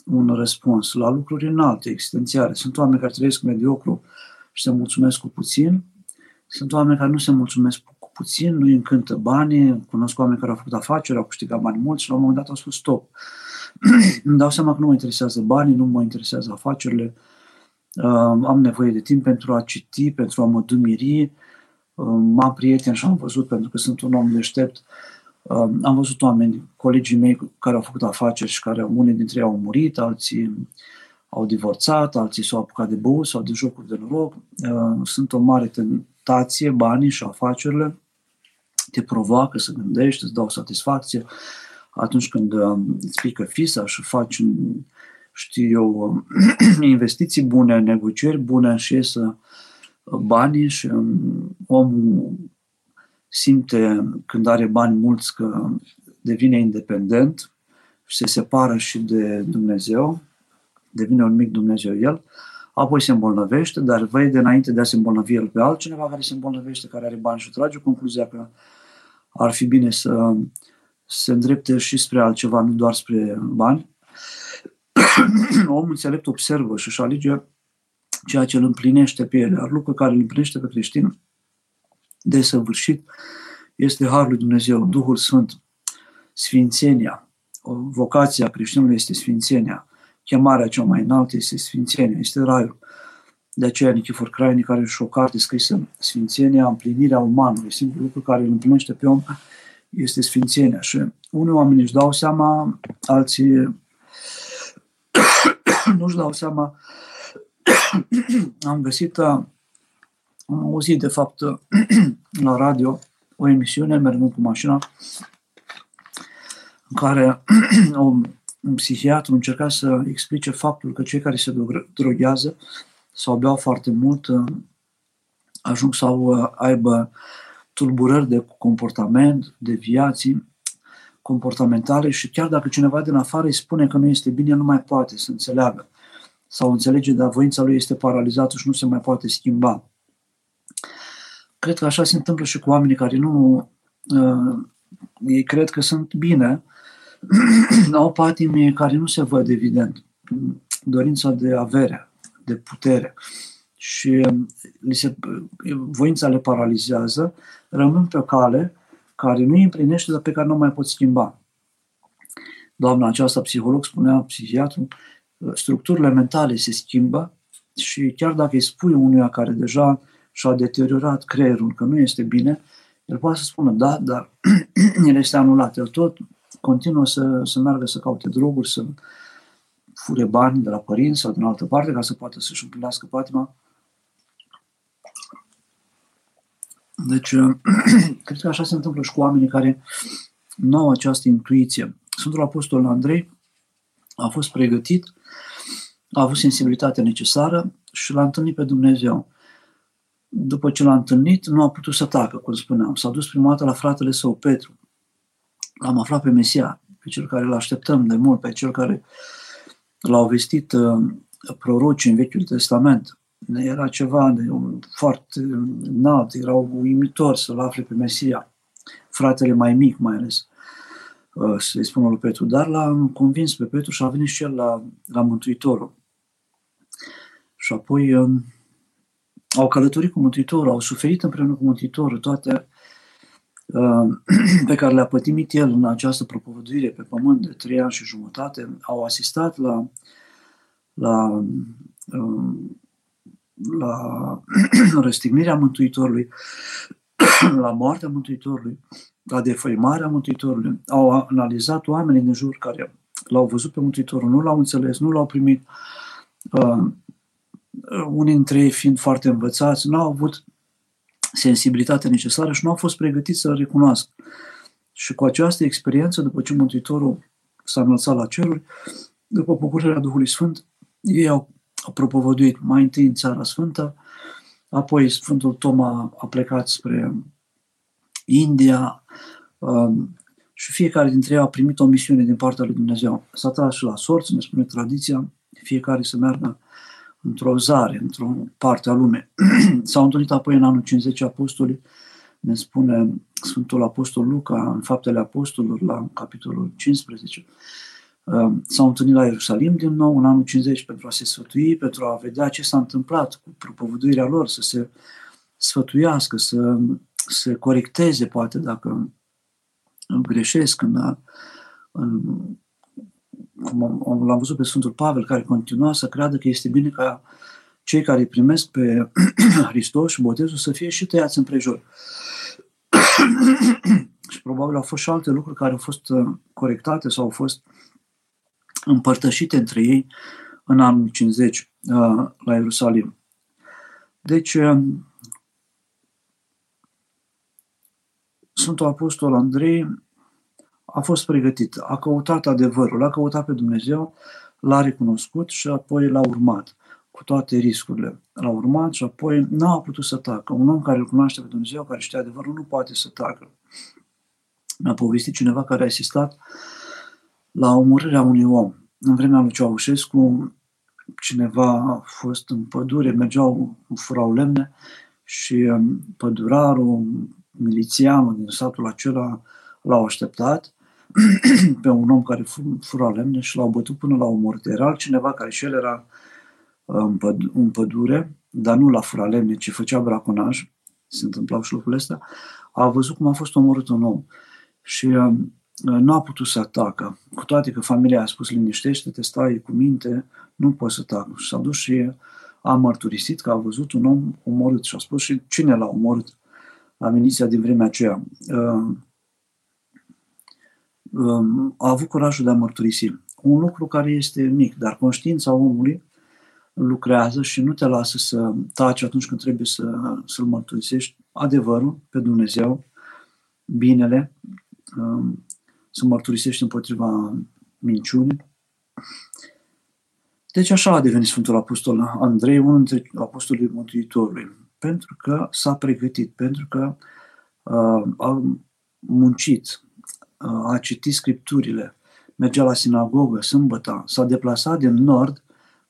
un răspuns la lucruri înalte, existențiale. Sunt oameni care trăiesc mediocru și se mulțumesc cu puțin. Sunt oameni care nu se mulțumesc cu puțin, nu îi încântă banii. Cunosc oameni care au făcut afaceri, au câștigat bani mulți și la un moment dat au spus stop. Îmi dau seama că nu mă interesează banii, nu mă interesează afacerile, am nevoie de timp pentru a citi, pentru a mă dumiri, am prieteni și am văzut, pentru că sunt un om deștept, am văzut oameni, colegii mei care au făcut afaceri și care unii dintre ei au murit, alții au divorțat, alții s-au apucat de băut sau de jocuri de noroc. Sunt o mare tentație, banii și afacerile te provoacă să gândești, îți dau satisfacție atunci când îți pică fisa și faci știu eu, investiții bune, negocieri bune și iesă banii și um, omul simte când are bani mulți că devine independent și se separă și de Dumnezeu, devine un mic Dumnezeu el, apoi se îmbolnăvește, dar vede înainte de a se îmbolnăvi el pe altcineva care se îmbolnăvește, care are bani și trage concluzia că ar fi bine să se îndrepte și spre altceva, nu doar spre bani. omul înțelept observă și își alege ceea ce îl împlinește pe el, iar lucrul care îl împlinește pe creștin desăvârșit este Harul lui Dumnezeu, Duhul Sfânt, Sfințenia. O vocația creștinului este Sfințenia. Chemarea cea mai înaltă este Sfințenia, este Raiul. De aceea Nichifor Crainic are și o carte scrisă Sfințenia, împlinirea umanului. Singurul lucru care îl împlinește pe om este Sfințenia. Și unii oameni își dau seama, alții nu-și dau seama. am găsit, uh, am auzit de fapt uh, la radio o emisiune mergând cu mașina în care un, un psihiatru încerca să explice faptul că cei care se droghează sau beau foarte mult uh, ajung să aibă tulburări de comportament, de viații comportamentale și chiar dacă cineva din afară îi spune că nu este bine, nu mai poate să înțeleagă sau înțelege, dar voința lui este paralizată și nu se mai poate schimba. Cred că așa se întâmplă și cu oamenii care nu... Uh, ei cred că sunt bine, au patimi care nu se văd evident. Dorința de avere, de putere. Și um, li se, voința le paralizează, rămân pe o cale care nu îi împlinește, dar pe care nu mai pot schimba. Doamna aceasta, psiholog, spunea, psihiatru, structurile mentale se schimbă și chiar dacă îi spui unuia care deja și-a deteriorat creierul că nu este bine, el poate să spună da, dar el este anulat. El tot continuă să, să meargă să caute droguri, să fure bani de la părinți sau din altă parte ca să poată să-și împlinească patima. Deci, cred că așa se întâmplă și cu oamenii care nu au această intuiție. Sfântul Apostol Andrei a fost pregătit, a avut sensibilitatea necesară și l-a întâlnit pe Dumnezeu. După ce l-a întâlnit, nu a putut să tacă, cum spuneam. S-a dus prima dată la fratele său, Petru. L-am aflat pe Mesia, pe cel care îl așteptăm de mult, pe cel care l-au vestit uh, prorocii în Vechiul Testament. Era ceva de un foarte înalt, era uimitor să-l afle pe Mesia, fratele mai mic mai ales. Uh, să-i spună lui Petru, dar l-a convins pe Petru și a venit și el la, la Mântuitorul. Și apoi um, au călătorit cu Mântuitorul, au suferit împreună cu Mântuitorul toate uh, pe care le-a pătimit el în această propovăduire pe pământ de trei ani și jumătate, au asistat la, la, um, la răstignirea Mântuitorului, la moartea Mântuitorului, la defăimarea Mântuitorului, au analizat oamenii din jur care l-au văzut pe Mântuitorul, nu l-au înțeles, nu l-au primit, uh, unii dintre ei fiind foarte învățați, nu au avut sensibilitatea necesară și nu au fost pregătiți să-L recunoască. Și cu această experiență, după ce Mântuitorul s-a înălțat la ceruri, după pocurarea Duhului Sfânt, ei au, au propovăduit mai întâi în Țara Sfântă, apoi Sfântul Toma a plecat spre India um, și fiecare dintre ei a primit o misiune din partea lui Dumnezeu. S-a tras și la sorți, ne spune tradiția, fiecare să meargă într-o zare, într-o parte a lumei. S-au întâlnit apoi în anul 50 apostolii, ne spune Sfântul Apostol Luca în Faptele Apostolilor, la capitolul 15. Um, s-au întâlnit la Ierusalim din nou în anul 50 pentru a se sfătui, pentru a vedea ce s-a întâmplat cu propovăduirea lor, să se sfătuiască, să se corecteze, poate, dacă greșesc în, în cum l-am văzut pe Sfântul Pavel, care continua să creadă că este bine ca cei care îi primesc pe Hristos și botezul să fie și tăiați împrejur. și probabil au fost și alte lucruri care au fost uh, corectate sau au fost împărtășite între ei în anul 50 uh, la Ierusalim. Deci, uh, Sfântul Apostol Andrei a fost pregătit, a căutat adevărul, a căutat pe Dumnezeu, l-a recunoscut și apoi l-a urmat cu toate riscurile. L-a urmat și apoi n-a putut să tacă. Un om care îl cunoaște pe Dumnezeu, care știe adevărul, nu poate să tacă. Mi-a povestit cineva care a asistat la omorârea unui om. În vremea lui Ceaușescu, cineva a fost în pădure, mergeau, furau lemne și um, pădurarul, milițianul din satul acela l-au așteptat pe un om care fura lemne și l-au bătut până la omorât. Era altcineva care și el era în, păd- în pădure, dar nu la fura lemne, ci făcea braconaj, se întâmplau și lucrurile astea, a văzut cum a fost omorât un om și uh, nu a putut să atacă. Cu toate că familia a spus liniștește-te, stai cu minte, nu poți să tacă. Și s-a dus și a mărturisit că a văzut un om omorât și a spus și cine l-a omorât la miliția din vremea aceea. Uh, Um, a avut curajul de a mărturisi. Un lucru care este mic, dar conștiința omului lucrează și nu te lasă să taci atunci când trebuie să, să-l mărturisești adevărul pe Dumnezeu, binele, um, să mărturisești împotriva minciunii. Deci așa a devenit Sfântul Apostol Andrei, unul dintre apostolii Mântuitorului, pentru că s-a pregătit, pentru că a muncit, a citit scripturile, mergea la sinagogă, sâmbătă, s-a deplasat din nord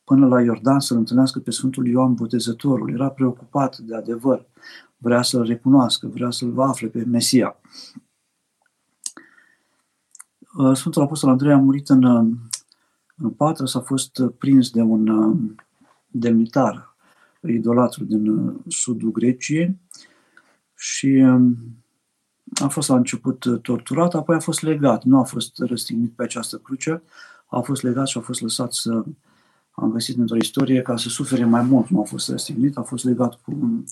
până la Iordan să-l întâlnească pe Sfântul Ioan Botezătorul. Era preocupat de adevăr, vrea să-l recunoască, vrea să-l afle pe Mesia. Sfântul Apostol Andrei a murit în, în Patras, s-a fost prins de un demnitar idolatru din sudul Greciei și a fost la început uh, torturat, apoi a fost legat, nu a fost răstignit pe această cruce, a fost legat și a fost lăsat să, am găsit într-o istorie, ca să sufere mai mult, nu a fost răstignit, a fost legat cu,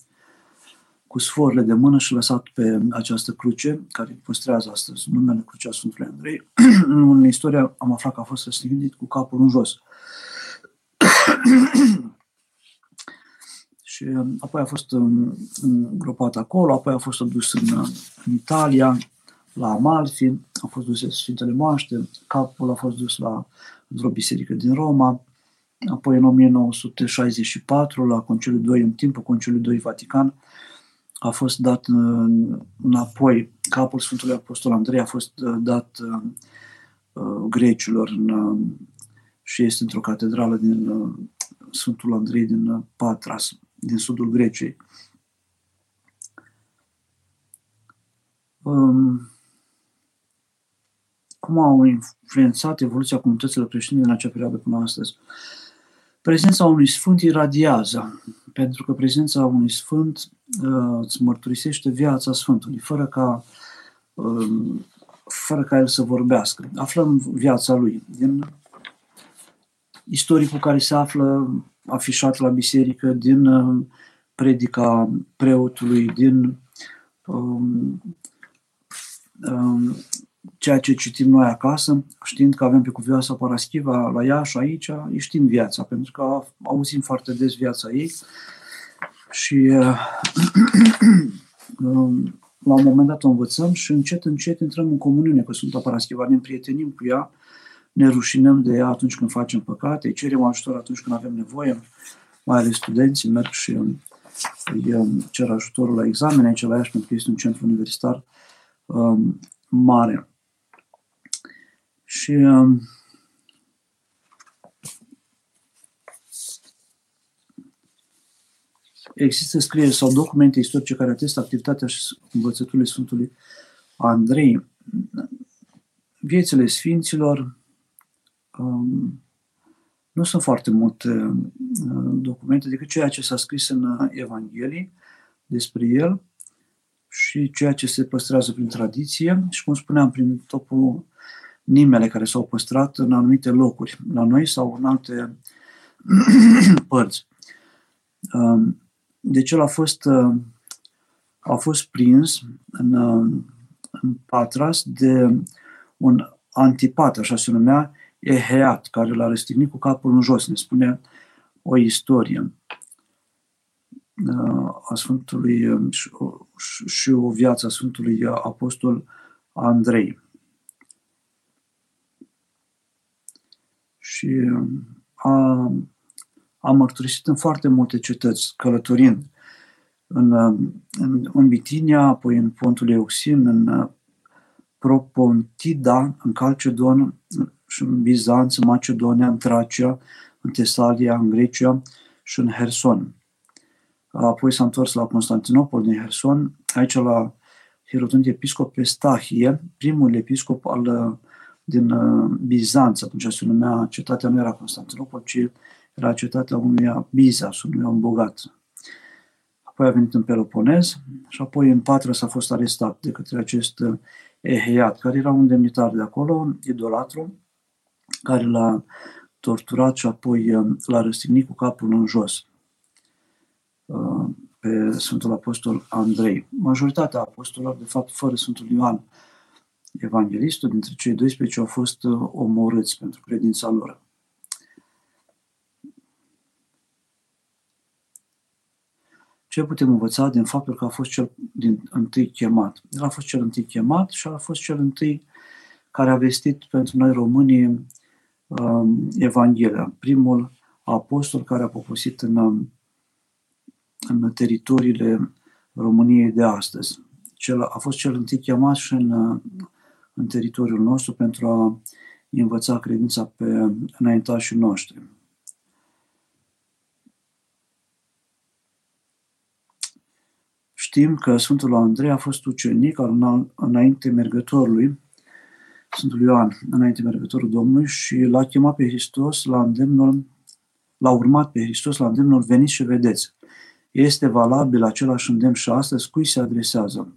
cu sforile de mână și lăsat pe această cruce, care păstrează astăzi numele Crucea Sfântului Andrei. în istorie am aflat că a fost răstignit cu capul în jos. Și um, apoi a fost um, îngropat acolo, apoi a fost dus în, uh, în Italia, la Amalfi, a fost dus în Sfintele Moaște, capul a fost dus la într-o biserică din Roma, apoi în 1964, la Conciliul 2, în timpul Conciliului 2 Vatican, a fost dat uh, înapoi, capul Sfântului Apostol Andrei a fost uh, dat uh, grecilor în, și este într-o catedrală din Sfântul Andrei din Patras din sudul Greciei. Um, cum au influențat evoluția comunităților creștine în acea perioadă până astăzi? Prezența unui sfânt iradiază, pentru că prezența unui sfânt uh, îți mărturisește viața sfântului, fără ca, uh, fără ca el să vorbească. Aflăm viața lui din istoricul care se află afișat la biserică, din uh, predica preotului, din um, um, ceea ce citim noi acasă, știind că avem pe cuvioasa Paraschiva la ea și aici, îi știm viața, pentru că auzim foarte des viața ei. Și uh, um, la un moment dat o învățăm și încet, încet intrăm în comuniune cu Sfânta Paraschiva, ne împrietenim cu ea, ne rușinăm de ea atunci când facem păcate, îi cerem ajutor atunci când avem nevoie, mai ales studenții merg și îi cer ajutorul la examene aici la Iași, pentru că este un centru universitar um, mare. Și um, există scrieri sau documente istorice care atestă activitatea și învățăturile Sfântului Andrei. Viețile Sfinților, um, nu sunt foarte multe uh, documente decât ceea ce s-a scris în uh, Evanghelii despre el și ceea ce se păstrează prin tradiție și, cum spuneam, prin topul nimele care s-au păstrat în anumite locuri, la noi sau în alte părți. Um, deci el a fost, uh, a fost prins în, în Patras de un antipat, așa se numea, Eheat, care l-a răstignit cu capul în jos, ne spune o istorie uh, a Sfântului uh, și o viață a Sfântului Apostol Andrei. Și uh, a, a mărturisit în foarte multe cetăți, călătorind în, în, în Bitinia, apoi în Pontul Euxin, în Propontida, în Calcedon, și în Bizanț, în Macedonia, în Tracia, în Tesalia, în Grecia și în Herson. Apoi s-a întors la Constantinopol din Herson, aici la Hirotund episcop Stahie, primul episcop al, din uh, Bizanț, atunci se numea, cetatea nu era Constantinopol, ci era cetatea unui Bizas, unui om bogat. Apoi a venit în Peloponez și apoi în Patra s-a fost arestat de către acest uh, Eheiat, care era un demnitar de acolo, idolatru, care l-a torturat și apoi uh, l-a răstignit cu capul în jos uh, pe Sfântul Apostol Andrei. Majoritatea apostolilor, de fapt, fără Sfântul Ioan Evanghelistul, dintre cei 12 au fost uh, omorâți pentru credința lor. Ce putem învăța din faptul că a fost cel din întâi chemat? El a fost cel întâi chemat și a fost cel întâi care a vestit pentru noi românii Um, Evanghelia. Primul apostol care a poposit în, um, în teritoriile României de astăzi. cel, a fost cel întâi chemat și în, în teritoriul nostru pentru a învăța credința pe înaintașii noștri. Știm că Sfântul Andrei a fost ucenic al înainte mergătorului, Sfântul Ioan, înainte mergătorul Domnului, și l-a chemat pe Hristos la îndemnul, l-a urmat pe Hristos la îndemnul veniți și vedeți. Este valabil același îndemn și astăzi, cui se adresează?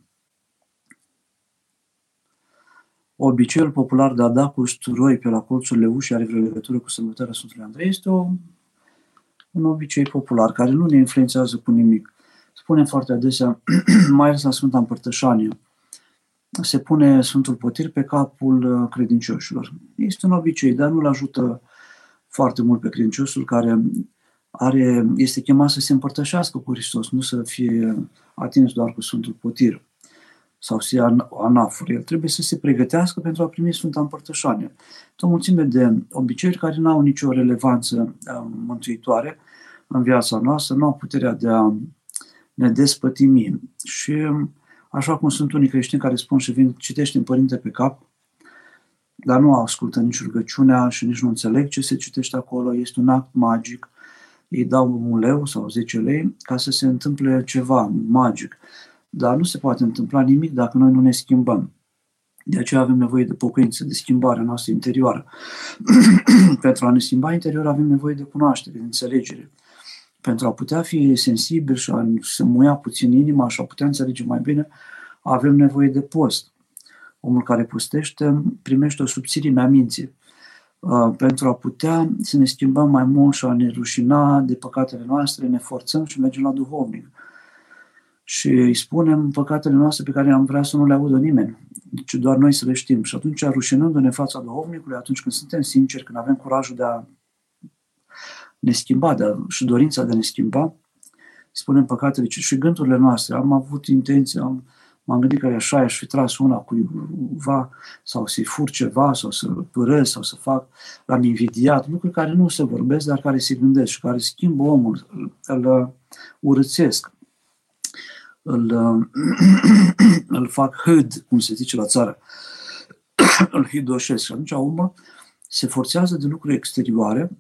Obiceiul popular de a da cu usturoi pe la colțurile ușii are vreo legătură cu sărbătoarea Sfântului Andrei este o, un obicei popular care nu ne influențează cu nimic. Spunem foarte adesea, mai ales la Sfânta Împărtășanie, se pune Sfântul Potir pe capul uh, credincioșilor. Este un obicei, dar nu-l ajută foarte mult pe credinciosul care are, este chemat să se împărtășească cu Hristos, nu să fie atins doar cu Sfântul Potir sau să ia anafuri. El trebuie să se pregătească pentru a primi Sfânta Împărtășanie. O mulțime de obiceiuri care nu au nicio relevanță uh, mântuitoare în viața noastră, nu au puterea de a ne despătimi. Și așa cum sunt unii creștini care spun și vin, citește în Părinte pe cap, dar nu ascultă nici rugăciunea și nici nu înțeleg ce se citește acolo, este un act magic, ei dau un leu sau 10 lei ca să se întâmple ceva magic. Dar nu se poate întâmpla nimic dacă noi nu ne schimbăm. De aceea avem nevoie de pocăință, de schimbare noastră interioară. Pentru a ne schimba interior avem nevoie de cunoaștere, de înțelegere pentru a putea fi sensibil și a să muia puțin inima și a putea înțelege mai bine, avem nevoie de post. Omul care postește primește o subțirime a minții uh, pentru a putea să ne schimbăm mai mult și a ne rușina de păcatele noastre, ne forțăm și mergem la duhovnic. Și îi spunem păcatele noastre pe care am vrea să nu le audă nimeni, ci doar noi să le știm. Și atunci, rușinându-ne fața duhovnicului, atunci când suntem sinceri, când avem curajul de a ne schimba de, și dorința de a ne schimba, spunem păcatele și gândurile noastre. Am avut intenție, am, m-am gândit că așa aș fi tras una cuiva sau să-i fur ceva sau să părăs sau să fac, l-am invidiat, lucruri care nu se vorbesc, dar care se gândesc și care schimbă omul, îl, îl urățesc, îl, îl fac hâd, cum se zice la țară, îl hidoșesc și atunci omul se forțează de lucruri exterioare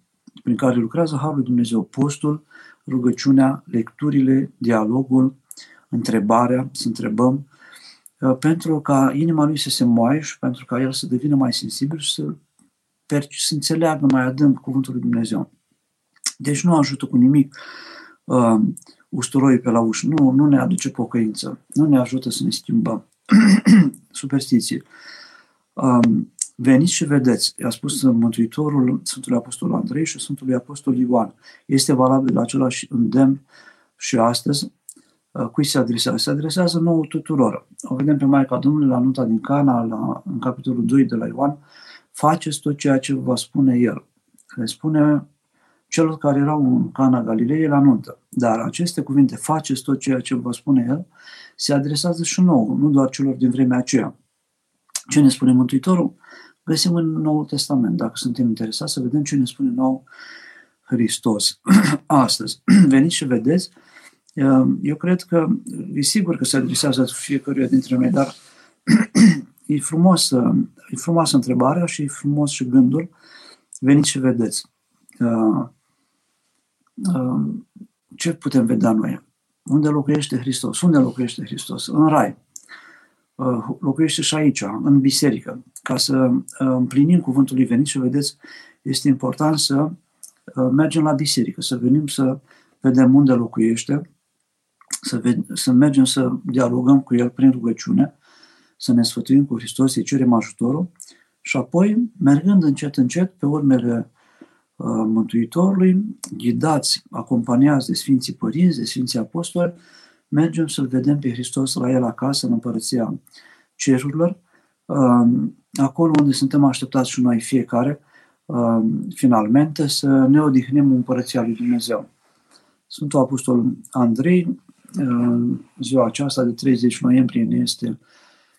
prin care lucrează Harul lui Dumnezeu, postul, rugăciunea, lecturile, dialogul, întrebarea, să întrebăm, uh, pentru ca inima lui să se moaie și pentru ca el să devină mai sensibil și să, să înțeleagă mai adânc cuvântul lui Dumnezeu. Deci nu ajută cu nimic uh, usturoi pe la ușă, nu, nu ne aduce pocăință, nu ne ajută să ne schimbăm. Superstiție. Um, Veniți și vedeți, i-a spus Mântuitorul Sfântului Apostol Andrei și Sfântului Apostol Ioan. Este valabil același îndemn și astăzi. Uh, cui se adresează? Se adresează nouă tuturor. O vedem pe Maica Domnului la nota din Cana, la, în capitolul 2 de la Ioan. Faceți tot ceea ce vă spune El. Le spune celor care erau în Cana Galilei la nuntă. Dar aceste cuvinte, faceți tot ceea ce vă spune El, se adresează și nouă, nu doar celor din vremea aceea. Ce ne spune Mântuitorul? Găsim în Noul Testament, dacă suntem interesați, să vedem ce ne spune nou Hristos astăzi. Veniți și vedeți, eu cred că e sigur că se adresează fiecăruia dintre noi, dar e, frumos, e frumoasă întrebarea și e frumos și gândul. Veniți și vedeți. Ce putem vedea noi? Unde locuiește Hristos? Unde locuiește Hristos? În Rai. Uh, locuiește și aici, în biserică. Ca să uh, împlinim cuvântul lui venit și vedeți, este important să uh, mergem la biserică, să venim să vedem unde locuiește, să, ved- să mergem să dialogăm cu El prin rugăciune, să ne sfătuim cu Hristos, să-i cerem ajutorul și apoi, mergând încet, încet, pe urmele uh, Mântuitorului, ghidați, acompaniați de Sfinții Părinți, de Sfinții Apostoli, mergem să-L vedem pe Hristos la El acasă, în împărăția cerurilor, um, acolo unde suntem așteptați și noi fiecare, um, finalmente, să ne odihnim în împărăția lui Dumnezeu. Sfântul Apostol Andrei, um, ziua aceasta de 30 noiembrie, ne este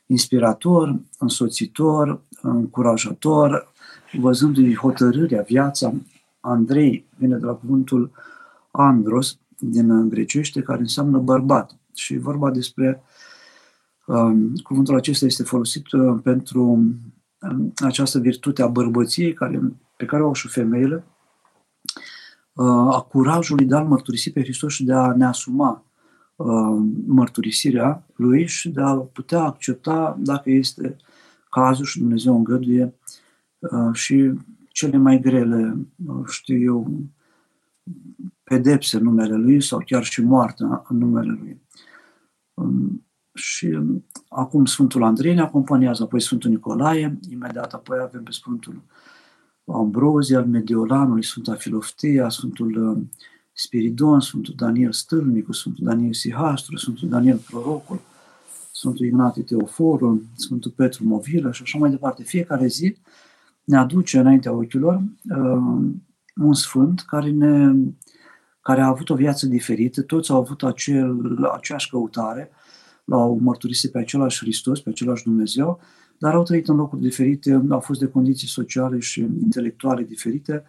inspirator, însoțitor, încurajator, văzându-i hotărârea, viața. Andrei vine de la cuvântul Andros, din grecește, care înseamnă bărbat. Și e vorba despre Um, cuvântul acesta este folosit uh, pentru um, această virtute a bărbăției care, pe care o au și femeile, uh, a curajului de a-L mărturisi pe Hristos și de a ne asuma uh, mărturisirea Lui și de a putea accepta, dacă este cazul și Dumnezeu îngăduie, și cele mai grele, știu eu, pedepse în numele Lui sau chiar și moartea în numele Lui. Um, și um, acum Sfântul Andrei ne acompaniază, apoi Sfântul Nicolae, imediat apoi avem pe Sfântul Ambrozie al Mediolanului, Sfânta Filoftea, Sfântul um, Spiridon, Sfântul Daniel Stâlnicul, Sfântul Daniel Sihastru, Sfântul Daniel Prorocul, Sfântul Ignatie Teoforul, Sfântul Petru Movilă și așa mai departe. Fiecare zi ne aduce înaintea ochilor uh, un sfânt care, ne, care a avut o viață diferită, toți au avut acel, aceeași căutare, l-au mărturisit pe același Hristos, pe același Dumnezeu, dar au trăit în locuri diferite, au fost de condiții sociale și intelectuale diferite,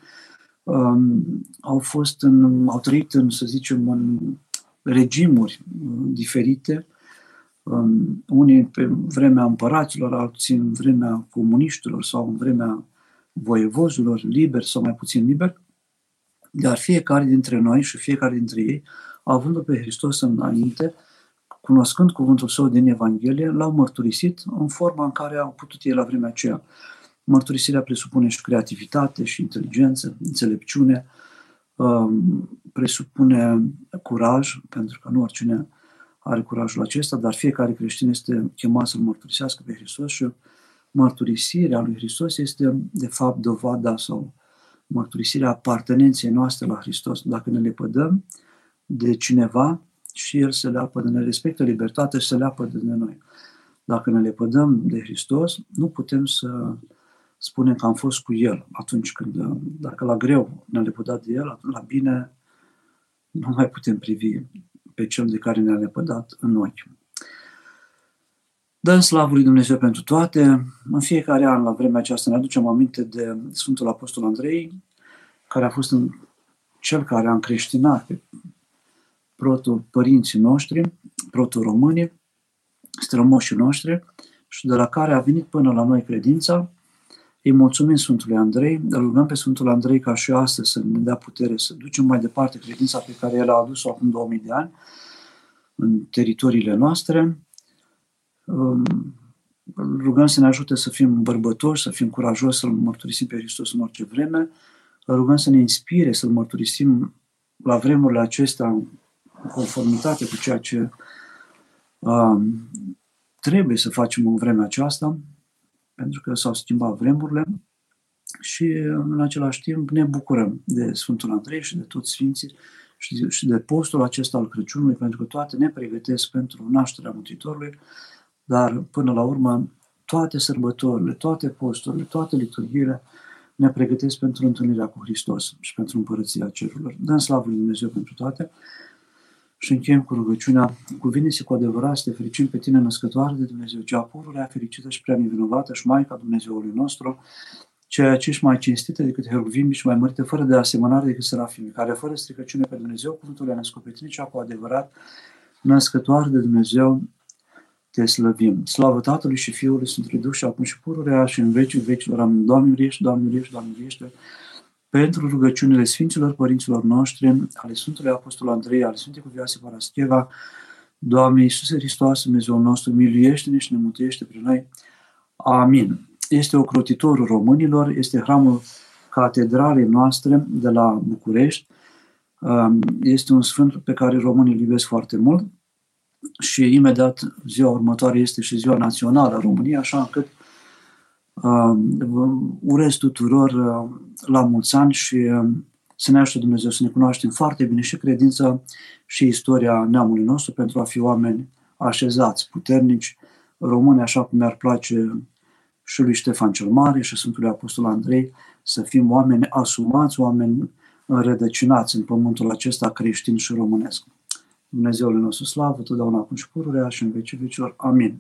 um, au, fost în, au trăit, în, să zicem, în regimuri uh, diferite, um, unii pe vremea împăraților, alții în vremea comuniștilor sau în vremea voievozilor, liber sau mai puțin liber, dar fiecare dintre noi și fiecare dintre ei, având pe Hristos înainte, cunoscând cuvântul său din Evanghelie, l-au mărturisit în forma în care au putut ei la vremea aceea. Mărturisirea presupune și creativitate, și inteligență, înțelepciune, um, presupune curaj, pentru că nu oricine are curajul acesta, dar fiecare creștin este chemat să-L mărturisească pe Hristos și mărturisirea lui Hristos este, de fapt, dovada sau mărturisirea apartenenței noastre la Hristos. Dacă ne lepădăm de cineva și El se leapă de ne respectă libertatea și se leapă de noi. Dacă ne lepădăm de Hristos, nu putem să spunem că am fost cu El atunci când, dacă la greu ne-a lepădat de El, la bine nu mai putem privi pe Cel de care ne-a lepădat în ochi. Dăm slavă lui Dumnezeu pentru toate. În fiecare an, la vremea aceasta, ne aducem aminte de Sfântul Apostol Andrei, care a fost în cel care a încreștinat pe proto-părinții noștri, proto-români, strămoșii noștri, și de la care a venit până la noi credința. Îi mulțumim Sfântului Andrei, îl rugăm pe Sfântul Andrei ca și astăzi să ne dea putere să ducem mai departe credința pe care El a adus-o acum 2000 de ani în teritoriile noastre, rugăm să ne ajute să fim bărbători, să fim curajoși, să-L mărturisim pe Hristos în orice vreme, rugăm să ne inspire, să-L mărturisim la vremurile acestea în conformitate cu ceea ce um, trebuie să facem în vremea aceasta, pentru că s-au schimbat vremurile și în același timp ne bucurăm de Sfântul Andrei și de toți Sfinții și de postul acesta al Crăciunului, pentru că toate ne pregătesc pentru nașterea Mântuitorului, dar, până la urmă, toate sărbătorile, toate posturile, toate liturghiile ne pregătesc pentru întâlnirea cu Hristos și pentru împărăția cerurilor. Dăm slavă lui Dumnezeu pentru toate și încheiem cu rugăciunea Cuvine-se cu adevărat să te fericim pe tine, născătoare de Dumnezeu, cea pururea, fericită și prea nevinovată și Maica Dumnezeului nostru, ceea ce ești mai cinstită decât heruvimi și mai mărită fără de asemănare decât serafimi, care fără stricăciune pe Dumnezeu, cuvântul le-a născut pe tine, cea cu adevărat, născătoare de Dumnezeu, te slăvim. Slavă Tatălui și Fiului Sfântului Duh și acum și pururea și în vecii vecilor. Amin. Doamne uriește, Doamne uriește, Doamne uriește, pentru rugăciunile Sfinților Părinților noștri, ale Sfântului Apostol Andrei, ale Sfântului Cuvioase Parascheva, Doamne Iisuse Hristos, Dumnezeu nostru, miluiește-ne și ne mântuiește prin noi. Amin. Este ocrotitorul românilor, este hramul catedralei noastre de la București. Este un sfânt pe care românii îl iubesc foarte mult și imediat ziua următoare este și ziua națională a României, așa încât uh, urez tuturor uh, la mulți ani și uh, să ne ajute Dumnezeu să ne cunoaștem foarte bine și credința și istoria neamului nostru pentru a fi oameni așezați, puternici, români, așa cum mi-ar place și lui Ștefan cel Mare și Sfântului Apostol Andrei, să fim oameni asumați, oameni înrădăcinați în pământul acesta creștin și românesc. Dumnezeul nostru slavă, totdeauna acum și pururea și în vecii vecilor. Amin.